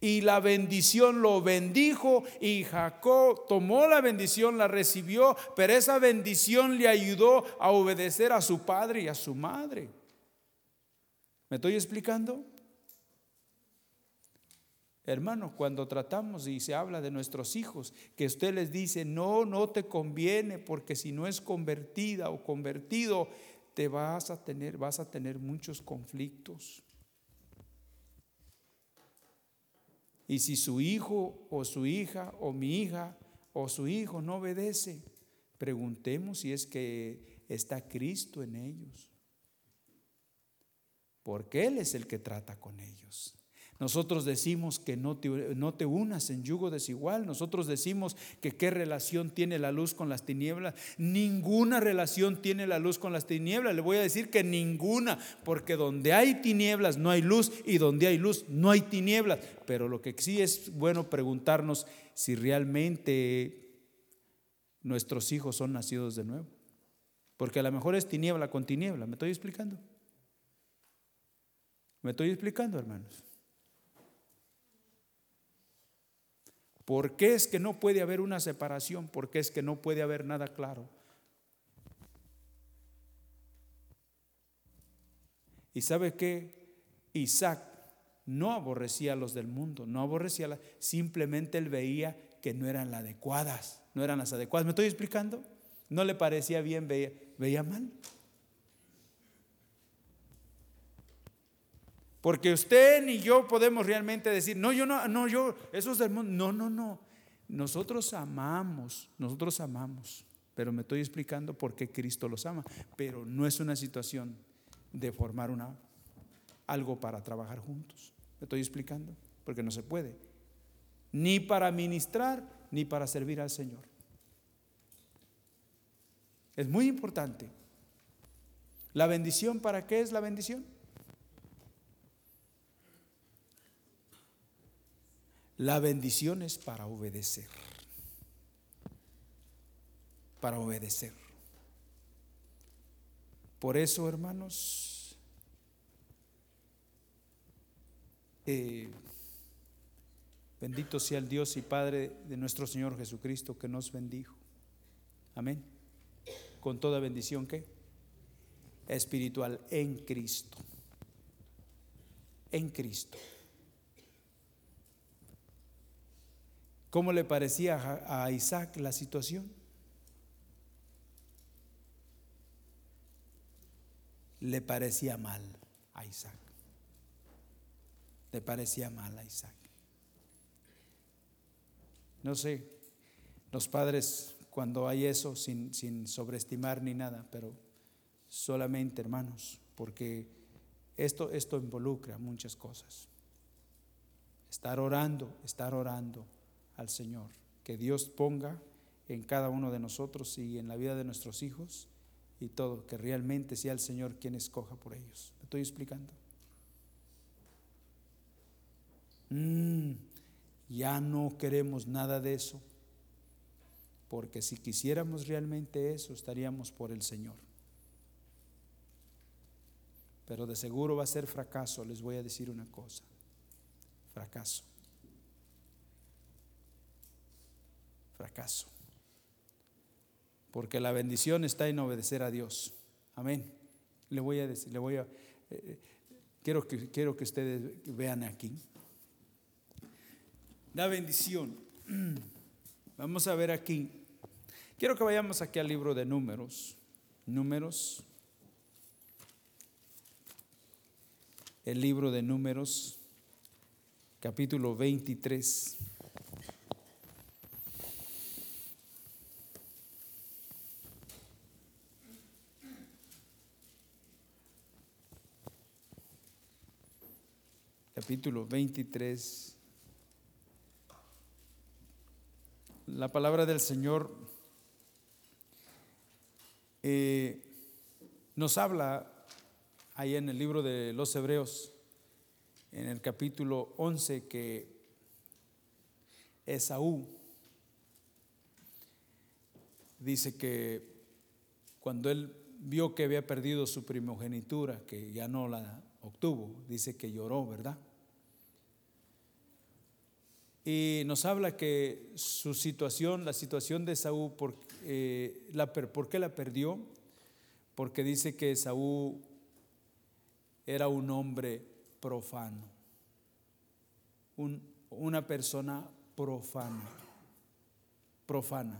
Y la bendición lo bendijo y Jacob tomó la bendición, la recibió, pero esa bendición le ayudó a obedecer a su padre y a su madre. ¿Me estoy explicando? Hermano, cuando tratamos y se habla de nuestros hijos, que usted les dice, no, no te conviene, porque si no es convertida o convertido, te vas a tener, vas a tener muchos conflictos. Y si su hijo o su hija o mi hija o su hijo no obedece, preguntemos si es que está Cristo en ellos. Porque Él es el que trata con ellos. Nosotros decimos que no te, unas en yugo desigual. Nosotros decimos que qué relación tiene la luz con las tinieblas. Ninguna relación tiene la luz con las tinieblas. Le voy a decir que ninguna, porque donde hay tinieblas no hay luz y donde hay luz no hay tinieblas. Pero lo que sí es bueno preguntarnos si realmente nuestros hijos son nacidos de nuevo. Porque a lo mejor es tiniebla con tiniebla. ¿Me estoy explicando? ¿Me estoy explicando, hermanos? ¿Por qué es que no puede haber una separación? ¿Por qué es que no puede haber nada claro? ¿Y sabe qué? Isaac no aborrecía a los del mundo, no aborrecía, la, simplemente él veía que no eran las adecuadas, no eran las adecuadas. ¿Me estoy explicando? No le parecía bien, veía mal. Porque usted ni yo podemos realmente decir, no, yo no, no, yo, eso es del mundo. No, no, no. Nosotros amamos, nosotros amamos. Pero me estoy explicando por qué Cristo los ama. Pero no es una situación de formar una, algo para trabajar juntos. Me estoy explicando, porque no se puede. Ni para ministrar, ni para servir al Señor. Es muy importante. ¿La bendición para qué es la bendición? La bendición es para obedecer. Para obedecer. Por eso, hermanos, eh, Bendito sea el Dios y Padre de nuestro Señor Jesucristo que nos bendijo. Amén. Con toda bendición que espiritual en Cristo. En Cristo. ¿Cómo le parecía a Isaac la situación? Le parecía mal a Isaac. Le parecía mal a Isaac. No sé, los padres cuando hay eso, sin, sin sobreestimar ni nada, pero solamente hermanos, porque esto, esto involucra muchas cosas. Estar orando, estar orando al Señor, que Dios ponga en cada uno de nosotros y en la vida de nuestros hijos y todo, que realmente sea el Señor quien escoja por ellos. ¿Me estoy explicando? Mm, ya no queremos nada de eso, porque si quisiéramos realmente eso, estaríamos por el Señor. Pero de seguro va a ser fracaso, les voy a decir una cosa, fracaso. Fracaso. Porque la bendición está en obedecer a Dios. Amén. Le voy a decir, le voy a... Eh, eh, quiero, que, quiero que ustedes vean aquí la bendición. Vamos a ver aquí. Quiero que vayamos aquí al libro de números. Números. El libro de números, capítulo 23. Capítulo 23. la palabra del Señor eh, nos habla ahí en el libro de los Hebreos, en el capítulo 11, que Esaú dice que cuando él vio que había perdido su primogenitura, que ya no la obtuvo, dice que lloró, ¿verdad? Y nos habla que su situación, la situación de Saúl, por, eh, ¿por qué la perdió? Porque dice que Saúl era un hombre profano, una persona profana, profana.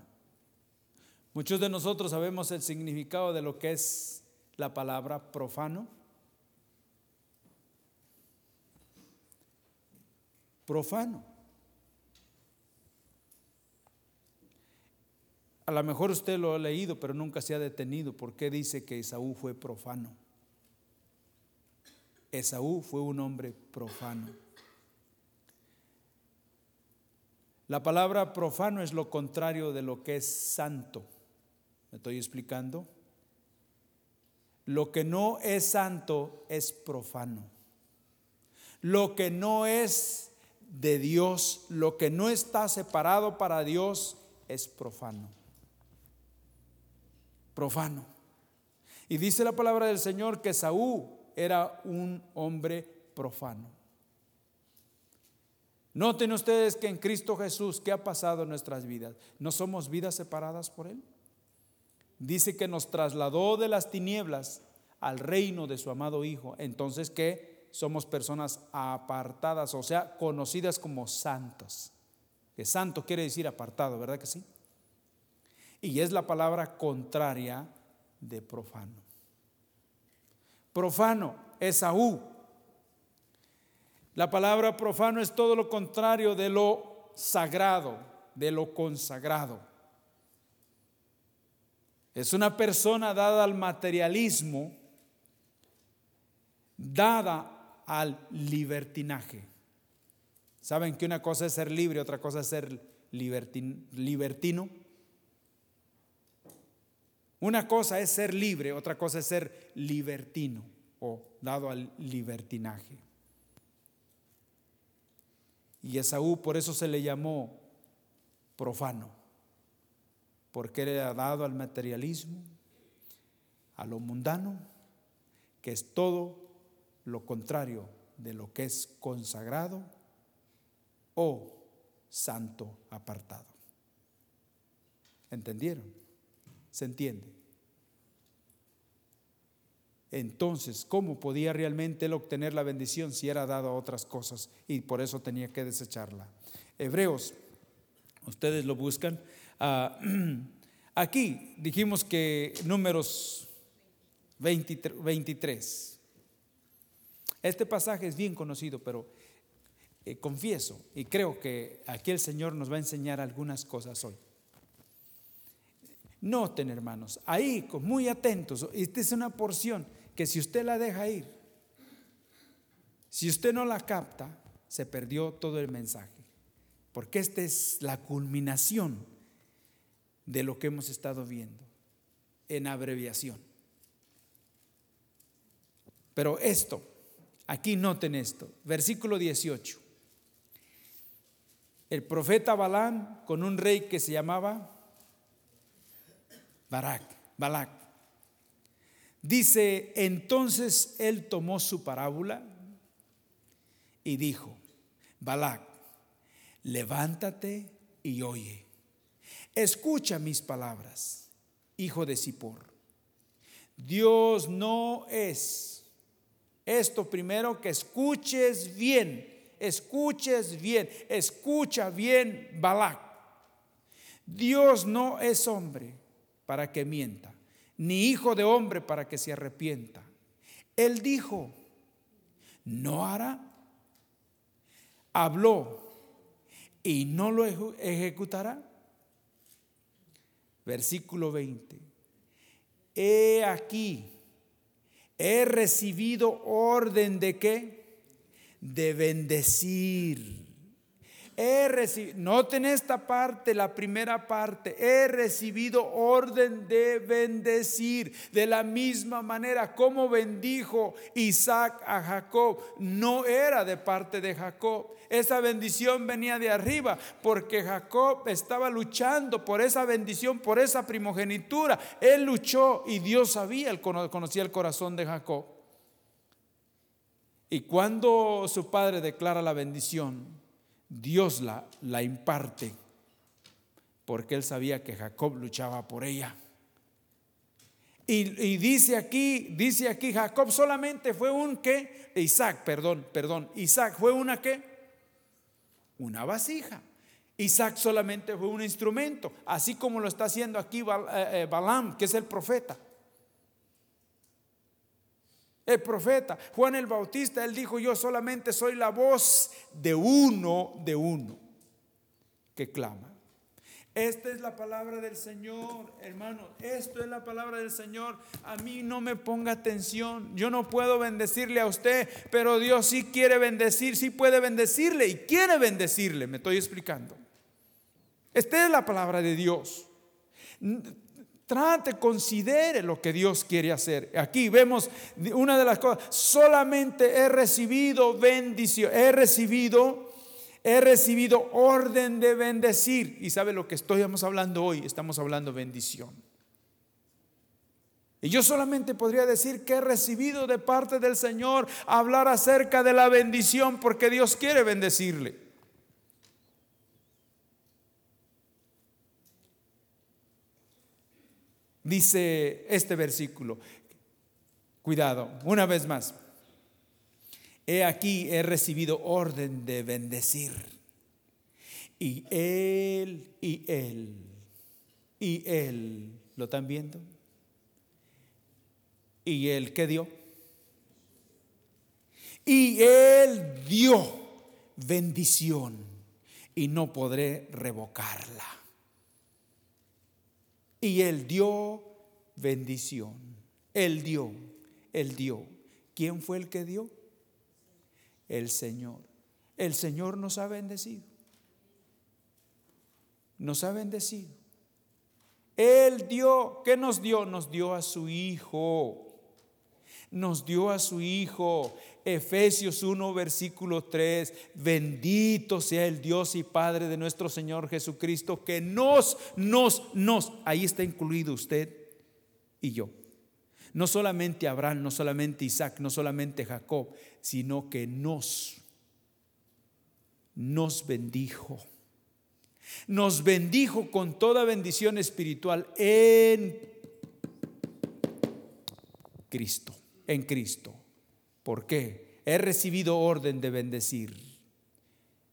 Muchos de nosotros sabemos el significado de lo que es la palabra profano. Profano. A lo mejor usted lo ha leído, pero nunca se ha detenido. ¿Por qué dice que Esaú fue profano? Esaú fue un hombre profano. La palabra profano es lo contrario de lo que es santo. ¿Me estoy explicando? Lo que no es santo es profano. Lo que no es de Dios, lo que no está separado para Dios es profano profano. Y dice la palabra del Señor que Saúl era un hombre profano. Noten ustedes que en Cristo Jesús, ¿qué ha pasado en nuestras vidas? ¿No somos vidas separadas por Él? Dice que nos trasladó de las tinieblas al reino de su amado Hijo. Entonces, ¿qué? Somos personas apartadas, o sea, conocidas como santos. Que santo quiere decir apartado, ¿verdad que sí? Y es la palabra contraria de profano. Profano, Esaú. La palabra profano es todo lo contrario de lo sagrado, de lo consagrado. Es una persona dada al materialismo, dada al libertinaje. ¿Saben que una cosa es ser libre, otra cosa es ser libertino? Una cosa es ser libre, otra cosa es ser libertino o dado al libertinaje. Y Esaú por eso se le llamó profano, porque era dado al materialismo, a lo mundano, que es todo lo contrario de lo que es consagrado o santo apartado. ¿Entendieron? ¿Se entiende? Entonces, ¿cómo podía realmente él obtener la bendición si era dado a otras cosas y por eso tenía que desecharla? Hebreos, ustedes lo buscan. Ah, aquí dijimos que números 23. Este pasaje es bien conocido, pero eh, confieso y creo que aquí el Señor nos va a enseñar algunas cosas hoy. Noten, hermanos, ahí muy atentos, esta es una porción que si usted la deja ir, si usted no la capta, se perdió todo el mensaje. Porque esta es la culminación de lo que hemos estado viendo en abreviación. Pero esto, aquí noten esto, versículo 18. El profeta Balaam con un rey que se llamaba Barak, Balak. Dice, entonces él tomó su parábola y dijo, Balak, levántate y oye. Escucha mis palabras, hijo de Sipor. Dios no es. Esto primero que escuches bien, escuches bien, escucha bien, Balak. Dios no es hombre para que mienta, ni hijo de hombre para que se arrepienta. Él dijo, no hará. Habló y no lo ejecutará. Versículo 20. He aquí, he recibido orden de qué? De bendecir he recibido, noten esta parte, la primera parte, he recibido orden de bendecir de la misma manera como bendijo Isaac a Jacob. No era de parte de Jacob, esa bendición venía de arriba porque Jacob estaba luchando por esa bendición, por esa primogenitura. Él luchó y Dios sabía, conocía el corazón de Jacob. Y cuando su padre declara la bendición, Dios la, la imparte porque él sabía que Jacob luchaba por ella. Y, dice aquí, dice aquí, Jacob solamente fue un que, Isaac, perdón, perdón, Isaac fue una que, una vasija. Isaac solamente fue un instrumento, así como lo está haciendo aquí eh, eh, Balaam, que es el profeta el profeta. Juan el Bautista, él dijo, yo solamente soy la voz de uno, de uno, que clama. Esta es la palabra del Señor, hermano. Esto es la palabra del Señor. A mí no me ponga atención. Yo no puedo bendecirle a usted, pero Dios sí quiere bendecir, sí puede bendecirle y quiere bendecirle. Me estoy explicando. Esta es la palabra de Dios. Trate, considere lo que Dios quiere hacer. Aquí vemos una de las cosas, solamente he recibido bendición, he recibido, he recibido orden de bendecir. Y sabe lo que estamos hablando hoy, estamos hablando bendición. Y yo solamente podría decir que he recibido de parte del Señor hablar acerca de la bendición porque Dios quiere bendecirle. Dice este versículo. Cuidado, una vez más. He aquí, he recibido orden de bendecir. Y él, y él, y él, ¿lo están viendo? ¿Y él qué dio? Y él dio bendición y no podré revocarla. Y él dio bendición. Él dio, él dio. ¿Quién fue el que dio? El Señor. El Señor nos ha bendecido. Nos ha bendecido. Él dio, ¿qué nos dio? Nos dio a su Hijo. Nos dio a su Hijo. Efesios 1, versículo 3, bendito sea el Dios y Padre de nuestro Señor Jesucristo, que nos, nos, nos, ahí está incluido usted y yo. No solamente Abraham, no solamente Isaac, no solamente Jacob, sino que nos, nos bendijo. Nos bendijo con toda bendición espiritual en Cristo, en Cristo. ¿Por qué? He recibido orden de bendecir.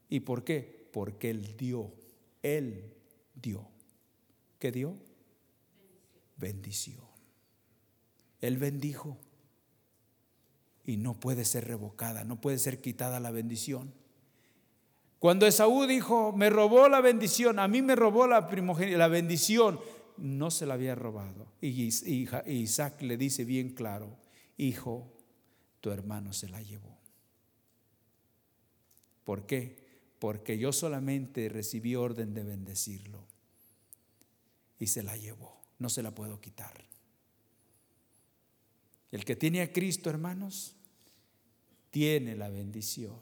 ¿Y por qué? Porque Él dio, Él dio. ¿Qué dio? Bendición. Él bendijo y no puede ser revocada, no puede ser quitada la bendición. Cuando Esaú dijo, me robó la bendición, a mí me robó la primogenia, la bendición, no se la había robado. Y Isaac le dice bien claro, hijo, tu hermano se la llevó. ¿Por qué? Porque yo solamente recibí orden de bendecirlo y se la llevó, no se la puedo quitar. El que tiene a Cristo, hermanos, tiene la bendición.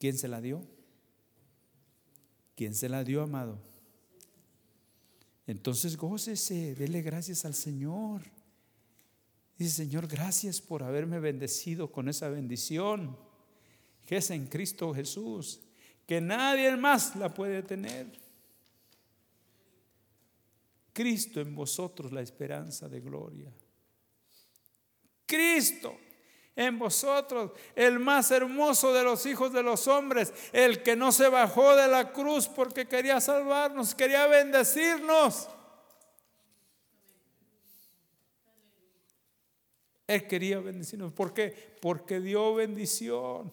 ¿Quién se la dio? ¿Quién se la dio, amado? Entonces gócese, dele gracias al Señor. Dice, Señor, gracias por haberme bendecido con esa bendición que es en Cristo Jesús, que nadie más la puede tener. Cristo en vosotros la esperanza de gloria. Cristo en vosotros, el más hermoso de los hijos de los hombres, el que no se bajó de la cruz porque quería salvarnos, quería bendecirnos. Él quería bendecirnos. ¿Por qué? Porque dio bendición.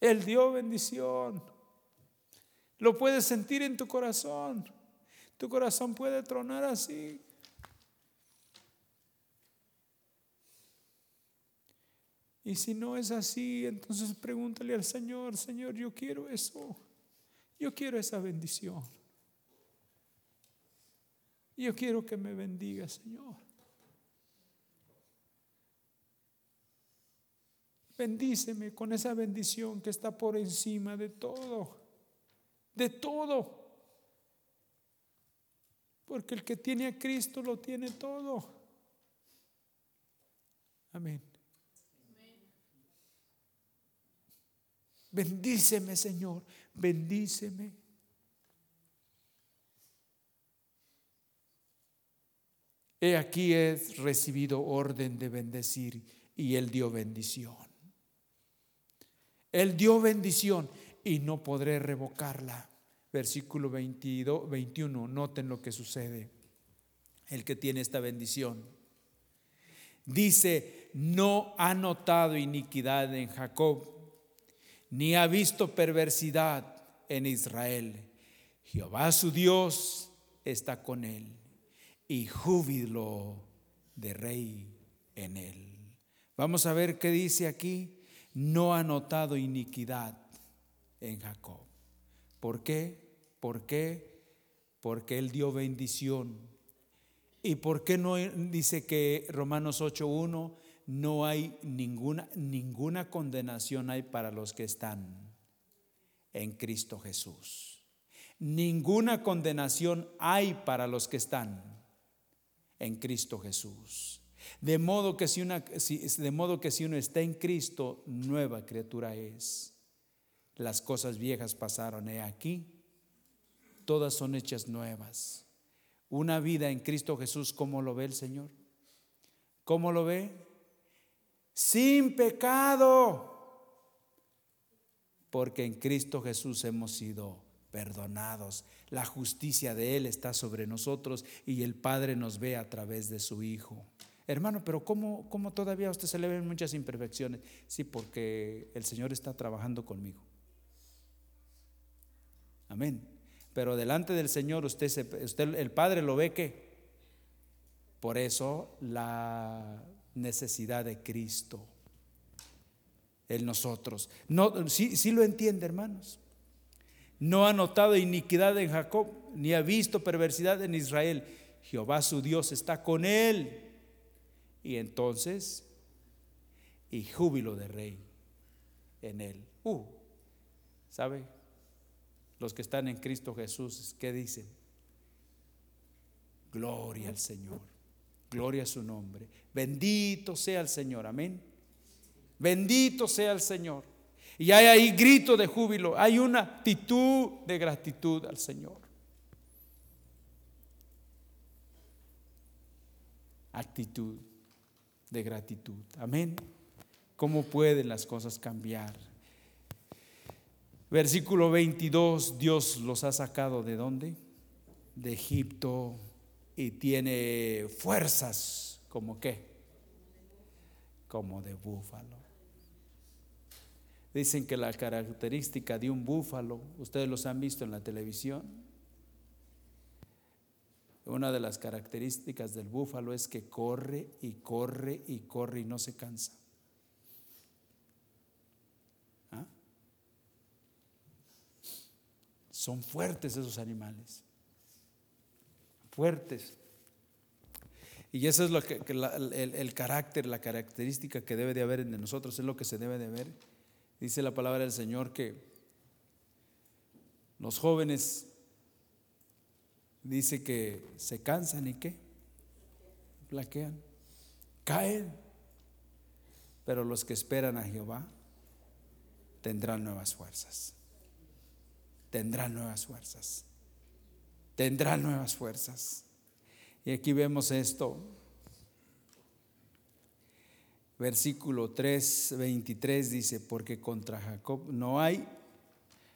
Él dio bendición. Lo puedes sentir en tu corazón. Tu corazón puede tronar así. Y si no es así, entonces pregúntale al Señor, Señor, yo quiero eso. Yo quiero esa bendición. Yo quiero que me bendiga, Señor. Bendíceme con esa bendición que está por encima de todo, de todo. Porque el que tiene a Cristo lo tiene todo. Amén. Bendíceme, Señor, bendíceme. He aquí he recibido orden de bendecir y Él dio bendición. Él dio bendición y no podré revocarla. Versículo 22, 21, noten lo que sucede. El que tiene esta bendición. Dice, no ha notado iniquidad en Jacob ni ha visto perversidad en Israel. Jehová su Dios está con él y júbilo de rey en él. Vamos a ver qué dice aquí. No ha notado iniquidad en Jacob. ¿Por qué? ¿Por qué? Porque él dio bendición. ¿Y por qué no dice que Romanos 8.1 no hay ninguna, ninguna condenación hay para los que están en Cristo Jesús. Ninguna condenación hay para los que están en Cristo Jesús. De modo que si, una, de modo que si uno está en Cristo, nueva criatura es. Las cosas viejas pasaron, he aquí, todas son hechas nuevas. Una vida en Cristo Jesús, ¿cómo lo ve el Señor? ¿Cómo lo ve? sin pecado, porque en Cristo Jesús hemos sido perdonados. La justicia de Él está sobre nosotros y el Padre nos ve a través de su Hijo. Hermano, pero ¿cómo, cómo todavía a usted se le ven muchas imperfecciones? Sí, porque el Señor está trabajando conmigo. Amén. Pero delante del Señor usted, usted el Padre lo ve que. Por eso la necesidad de Cristo en nosotros. No, sí, sí lo entiende, hermanos. No ha notado iniquidad en Jacob, ni ha visto perversidad en Israel. Jehová su Dios está con él. Y entonces, y júbilo de rey en él. Uh, ¿sabe? Los que están en Cristo Jesús, ¿qué dicen? Gloria al Señor. Gloria a su nombre. Bendito sea el Señor. Amén. Bendito sea el Señor. Y hay ahí grito de júbilo, hay una actitud de gratitud al Señor. Actitud de gratitud. Amén. ¿Cómo pueden las cosas cambiar? Versículo 22, Dios los ha sacado de dónde? De Egipto y tiene fuerzas como qué? Como de búfalo. Dicen que la característica de un búfalo, ustedes los han visto en la televisión, una de las características del búfalo es que corre y corre y corre y no se cansa. ¿Ah? Son fuertes esos animales. Fuertes. Y eso es lo que, el, el, carácter, la característica que debe de haber en nosotros, es lo que se debe de ver Dice la palabra del Señor que los jóvenes dice que se cansan y qué, plaquean, caen, pero los que esperan a Jehová tendrán nuevas fuerzas, tendrán nuevas fuerzas, tendrán nuevas fuerzas. Y aquí vemos esto, versículo 3, 23 dice, porque contra Jacob no hay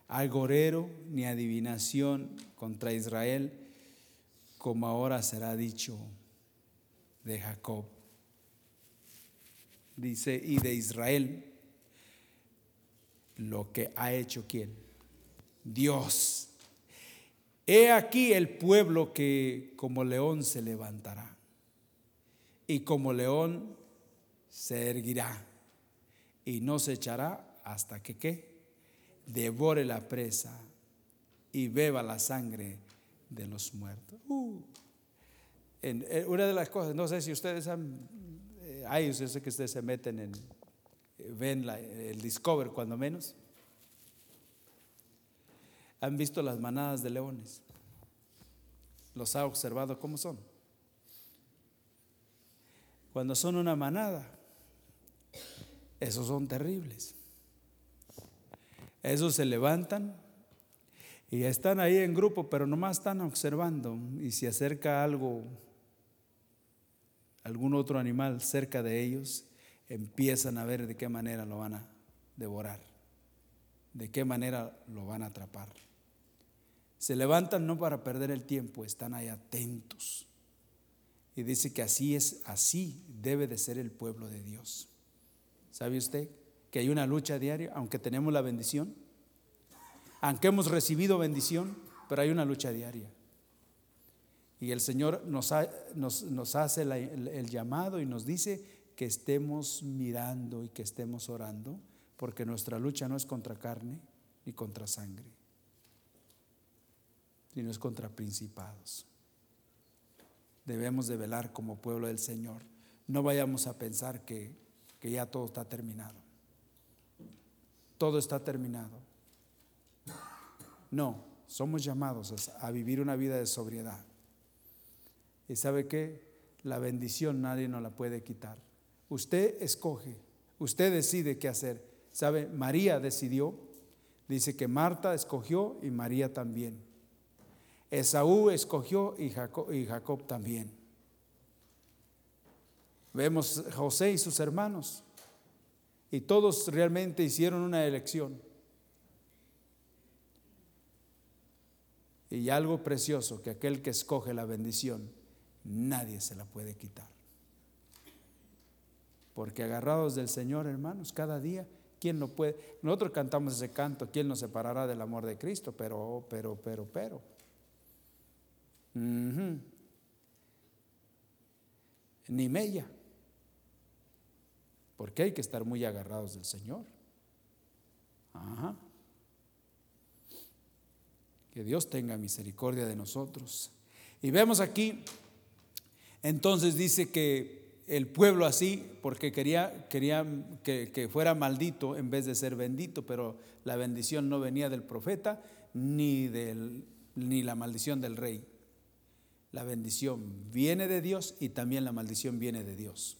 algorero ni adivinación contra Israel, como ahora será dicho de Jacob. Dice, y de Israel, lo que ha hecho quién? Dios. He aquí el pueblo que como león se levantará. Y como león se erguirá y no se echará hasta que ¿qué? devore la presa y beba la sangre de los muertos. Uh. En, una de las cosas, no sé si ustedes han, eh, hay, yo sé que ustedes se meten en, ven el Discover cuando menos, han visto las manadas de leones, los ha observado cómo son. Cuando son una manada, esos son terribles. Esos se levantan y están ahí en grupo, pero nomás están observando. Y si acerca algo, algún otro animal cerca de ellos, empiezan a ver de qué manera lo van a devorar, de qué manera lo van a atrapar. Se levantan no para perder el tiempo, están ahí atentos. Y dice que así es, así debe de ser el pueblo de Dios. ¿Sabe usted que hay una lucha diaria, aunque tenemos la bendición? Aunque hemos recibido bendición, pero hay una lucha diaria. Y el Señor nos, hace el, llamado y nos dice que estemos mirando y que estemos orando, porque nuestra lucha no es contra carne ni contra sangre, sino es contra principados. Debemos de velar como pueblo del Señor. No vayamos a pensar que que ya todo está terminado. Todo está terminado. No, somos llamados a vivir una vida de sobriedad. ¿Y sabe qué? La bendición nadie nos la puede quitar. Usted escoge, usted decide qué hacer. ¿Sabe? María decidió, dice que Marta escogió y María también. Esaú escogió y Jacob, y Jacob también. Vemos José y sus hermanos. Y todos realmente hicieron una elección. Y algo precioso, que aquel que escoge la bendición, nadie se la puede quitar. Porque agarrados del Señor, hermanos, cada día, ¿quién no puede? Nosotros cantamos ese canto, ¿quién nos separará del amor de Cristo? Pero, pero, pero, pero. Ni mella porque hay que estar muy agarrados del Señor. Ajá. Que Dios tenga misericordia de nosotros. Y vemos aquí, entonces dice que el pueblo así, porque quería, quería que, fuera maldito en vez de ser bendito, pero la bendición no venía del profeta ni, del, ni la maldición del rey. La bendición viene de Dios y también la maldición viene de Dios.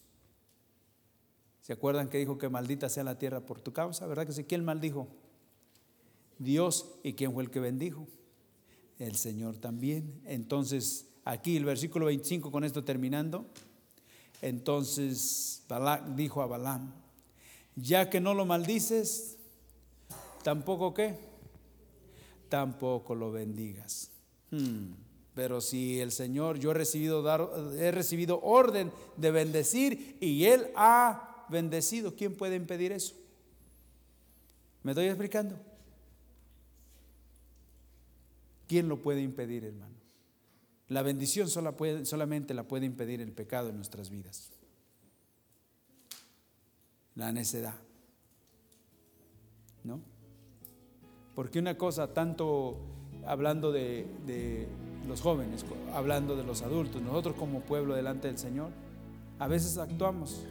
¿Se acuerdan que dijo que maldita sea la tierra por tu causa? ¿Verdad que sí? ¿Quién maldijo? Dios. ¿Y quién fue el que bendijo? El Señor también. Entonces, aquí el versículo 25, con esto terminando. Entonces Balak dijo a Balaam, ya que no lo maldices, tampoco qué, tampoco lo bendigas. Hmm. Pero si el Señor, yo he recibido, dar, he recibido orden de bendecir y Él ha bendecido, ¿quién puede impedir eso? ¿Me estoy explicando? ¿Quién lo puede impedir, hermano? La bendición solamente la puede impedir el pecado en nuestras vidas. La necedad. ¿No? Porque una cosa, tanto hablando de, de los jóvenes, hablando de los adultos, nosotros como pueblo delante del Señor, a veces actuamos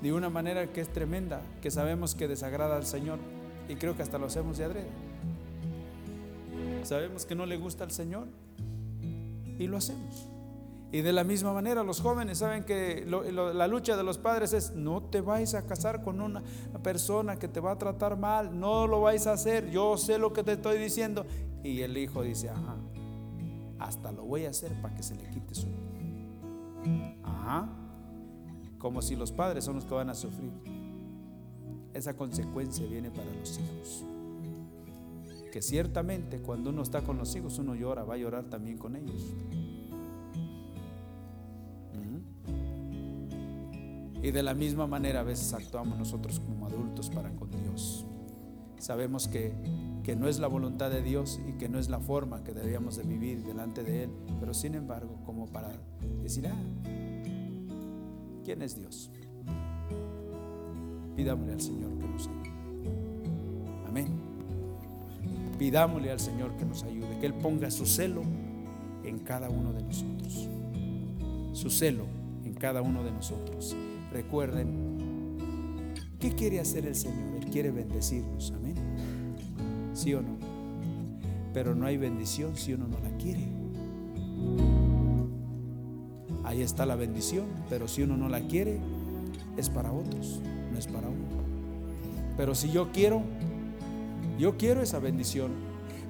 de una manera que es tremenda, que sabemos que desagrada al Señor y creo que hasta lo hacemos de adrede. Sabemos que no le gusta al Señor y lo hacemos. Y de la misma manera los jóvenes saben que la lucha de los padres es no te vais a casar con una persona que te va a tratar mal, no lo vais a hacer, yo sé lo que te estoy diciendo. Y el hijo dice, ajá, hasta lo voy a hacer para que se le quite su... Ajá, como si los padres son los que van a sufrir. Esa consecuencia viene para los hijos que ciertamente cuando uno está con los hijos uno llora, va a llorar también con ellos. Y de la misma manera a veces actuamos nosotros como adultos para con Dios. Sabemos que, que no es la voluntad de Dios y que no es la forma que debíamos de vivir delante de Él, pero sin embargo como para decir, ah, ¿quién es Dios? Pidámosle al Señor que nos ayude. Amén. Pidámosle al Señor que nos ayude, que Él ponga su celo en cada uno de nosotros. Su celo en cada uno de nosotros. Recuerden, ¿qué quiere hacer el Señor? Él quiere bendecirnos, amén. ¿Sí o no? Pero no hay bendición si uno no la quiere. Ahí está la bendición, pero si uno no la quiere, es para otros, no es para uno. Pero si yo quiero, yo quiero esa bendición.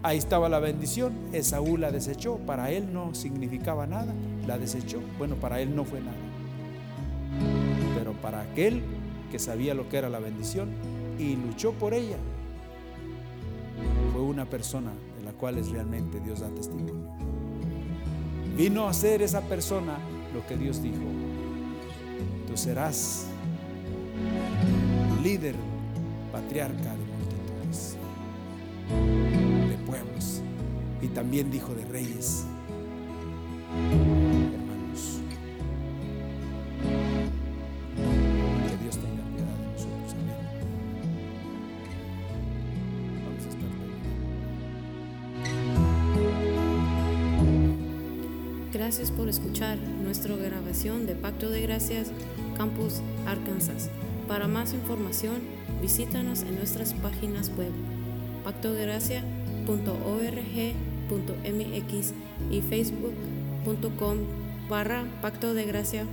Ahí estaba la bendición. Esaú la desechó. Para él no significaba nada. La desechó. Bueno, para él no fue nada. Pero para aquel que sabía lo que era la bendición y luchó por ella, fue una persona de la cual es realmente Dios da testimonio. Vino a ser esa persona lo que Dios dijo. Tú serás líder, patriarca de pueblos y también dijo de reyes. Hermanos, que Dios tenga piedad nosotros. Vamos a estar Gracias por escuchar nuestra grabación de Pacto de Gracias Campus Arkansas. Para más información, visítanos en nuestras páginas web pactodegracia.org.mx y facebook.com barra pacto de gracia.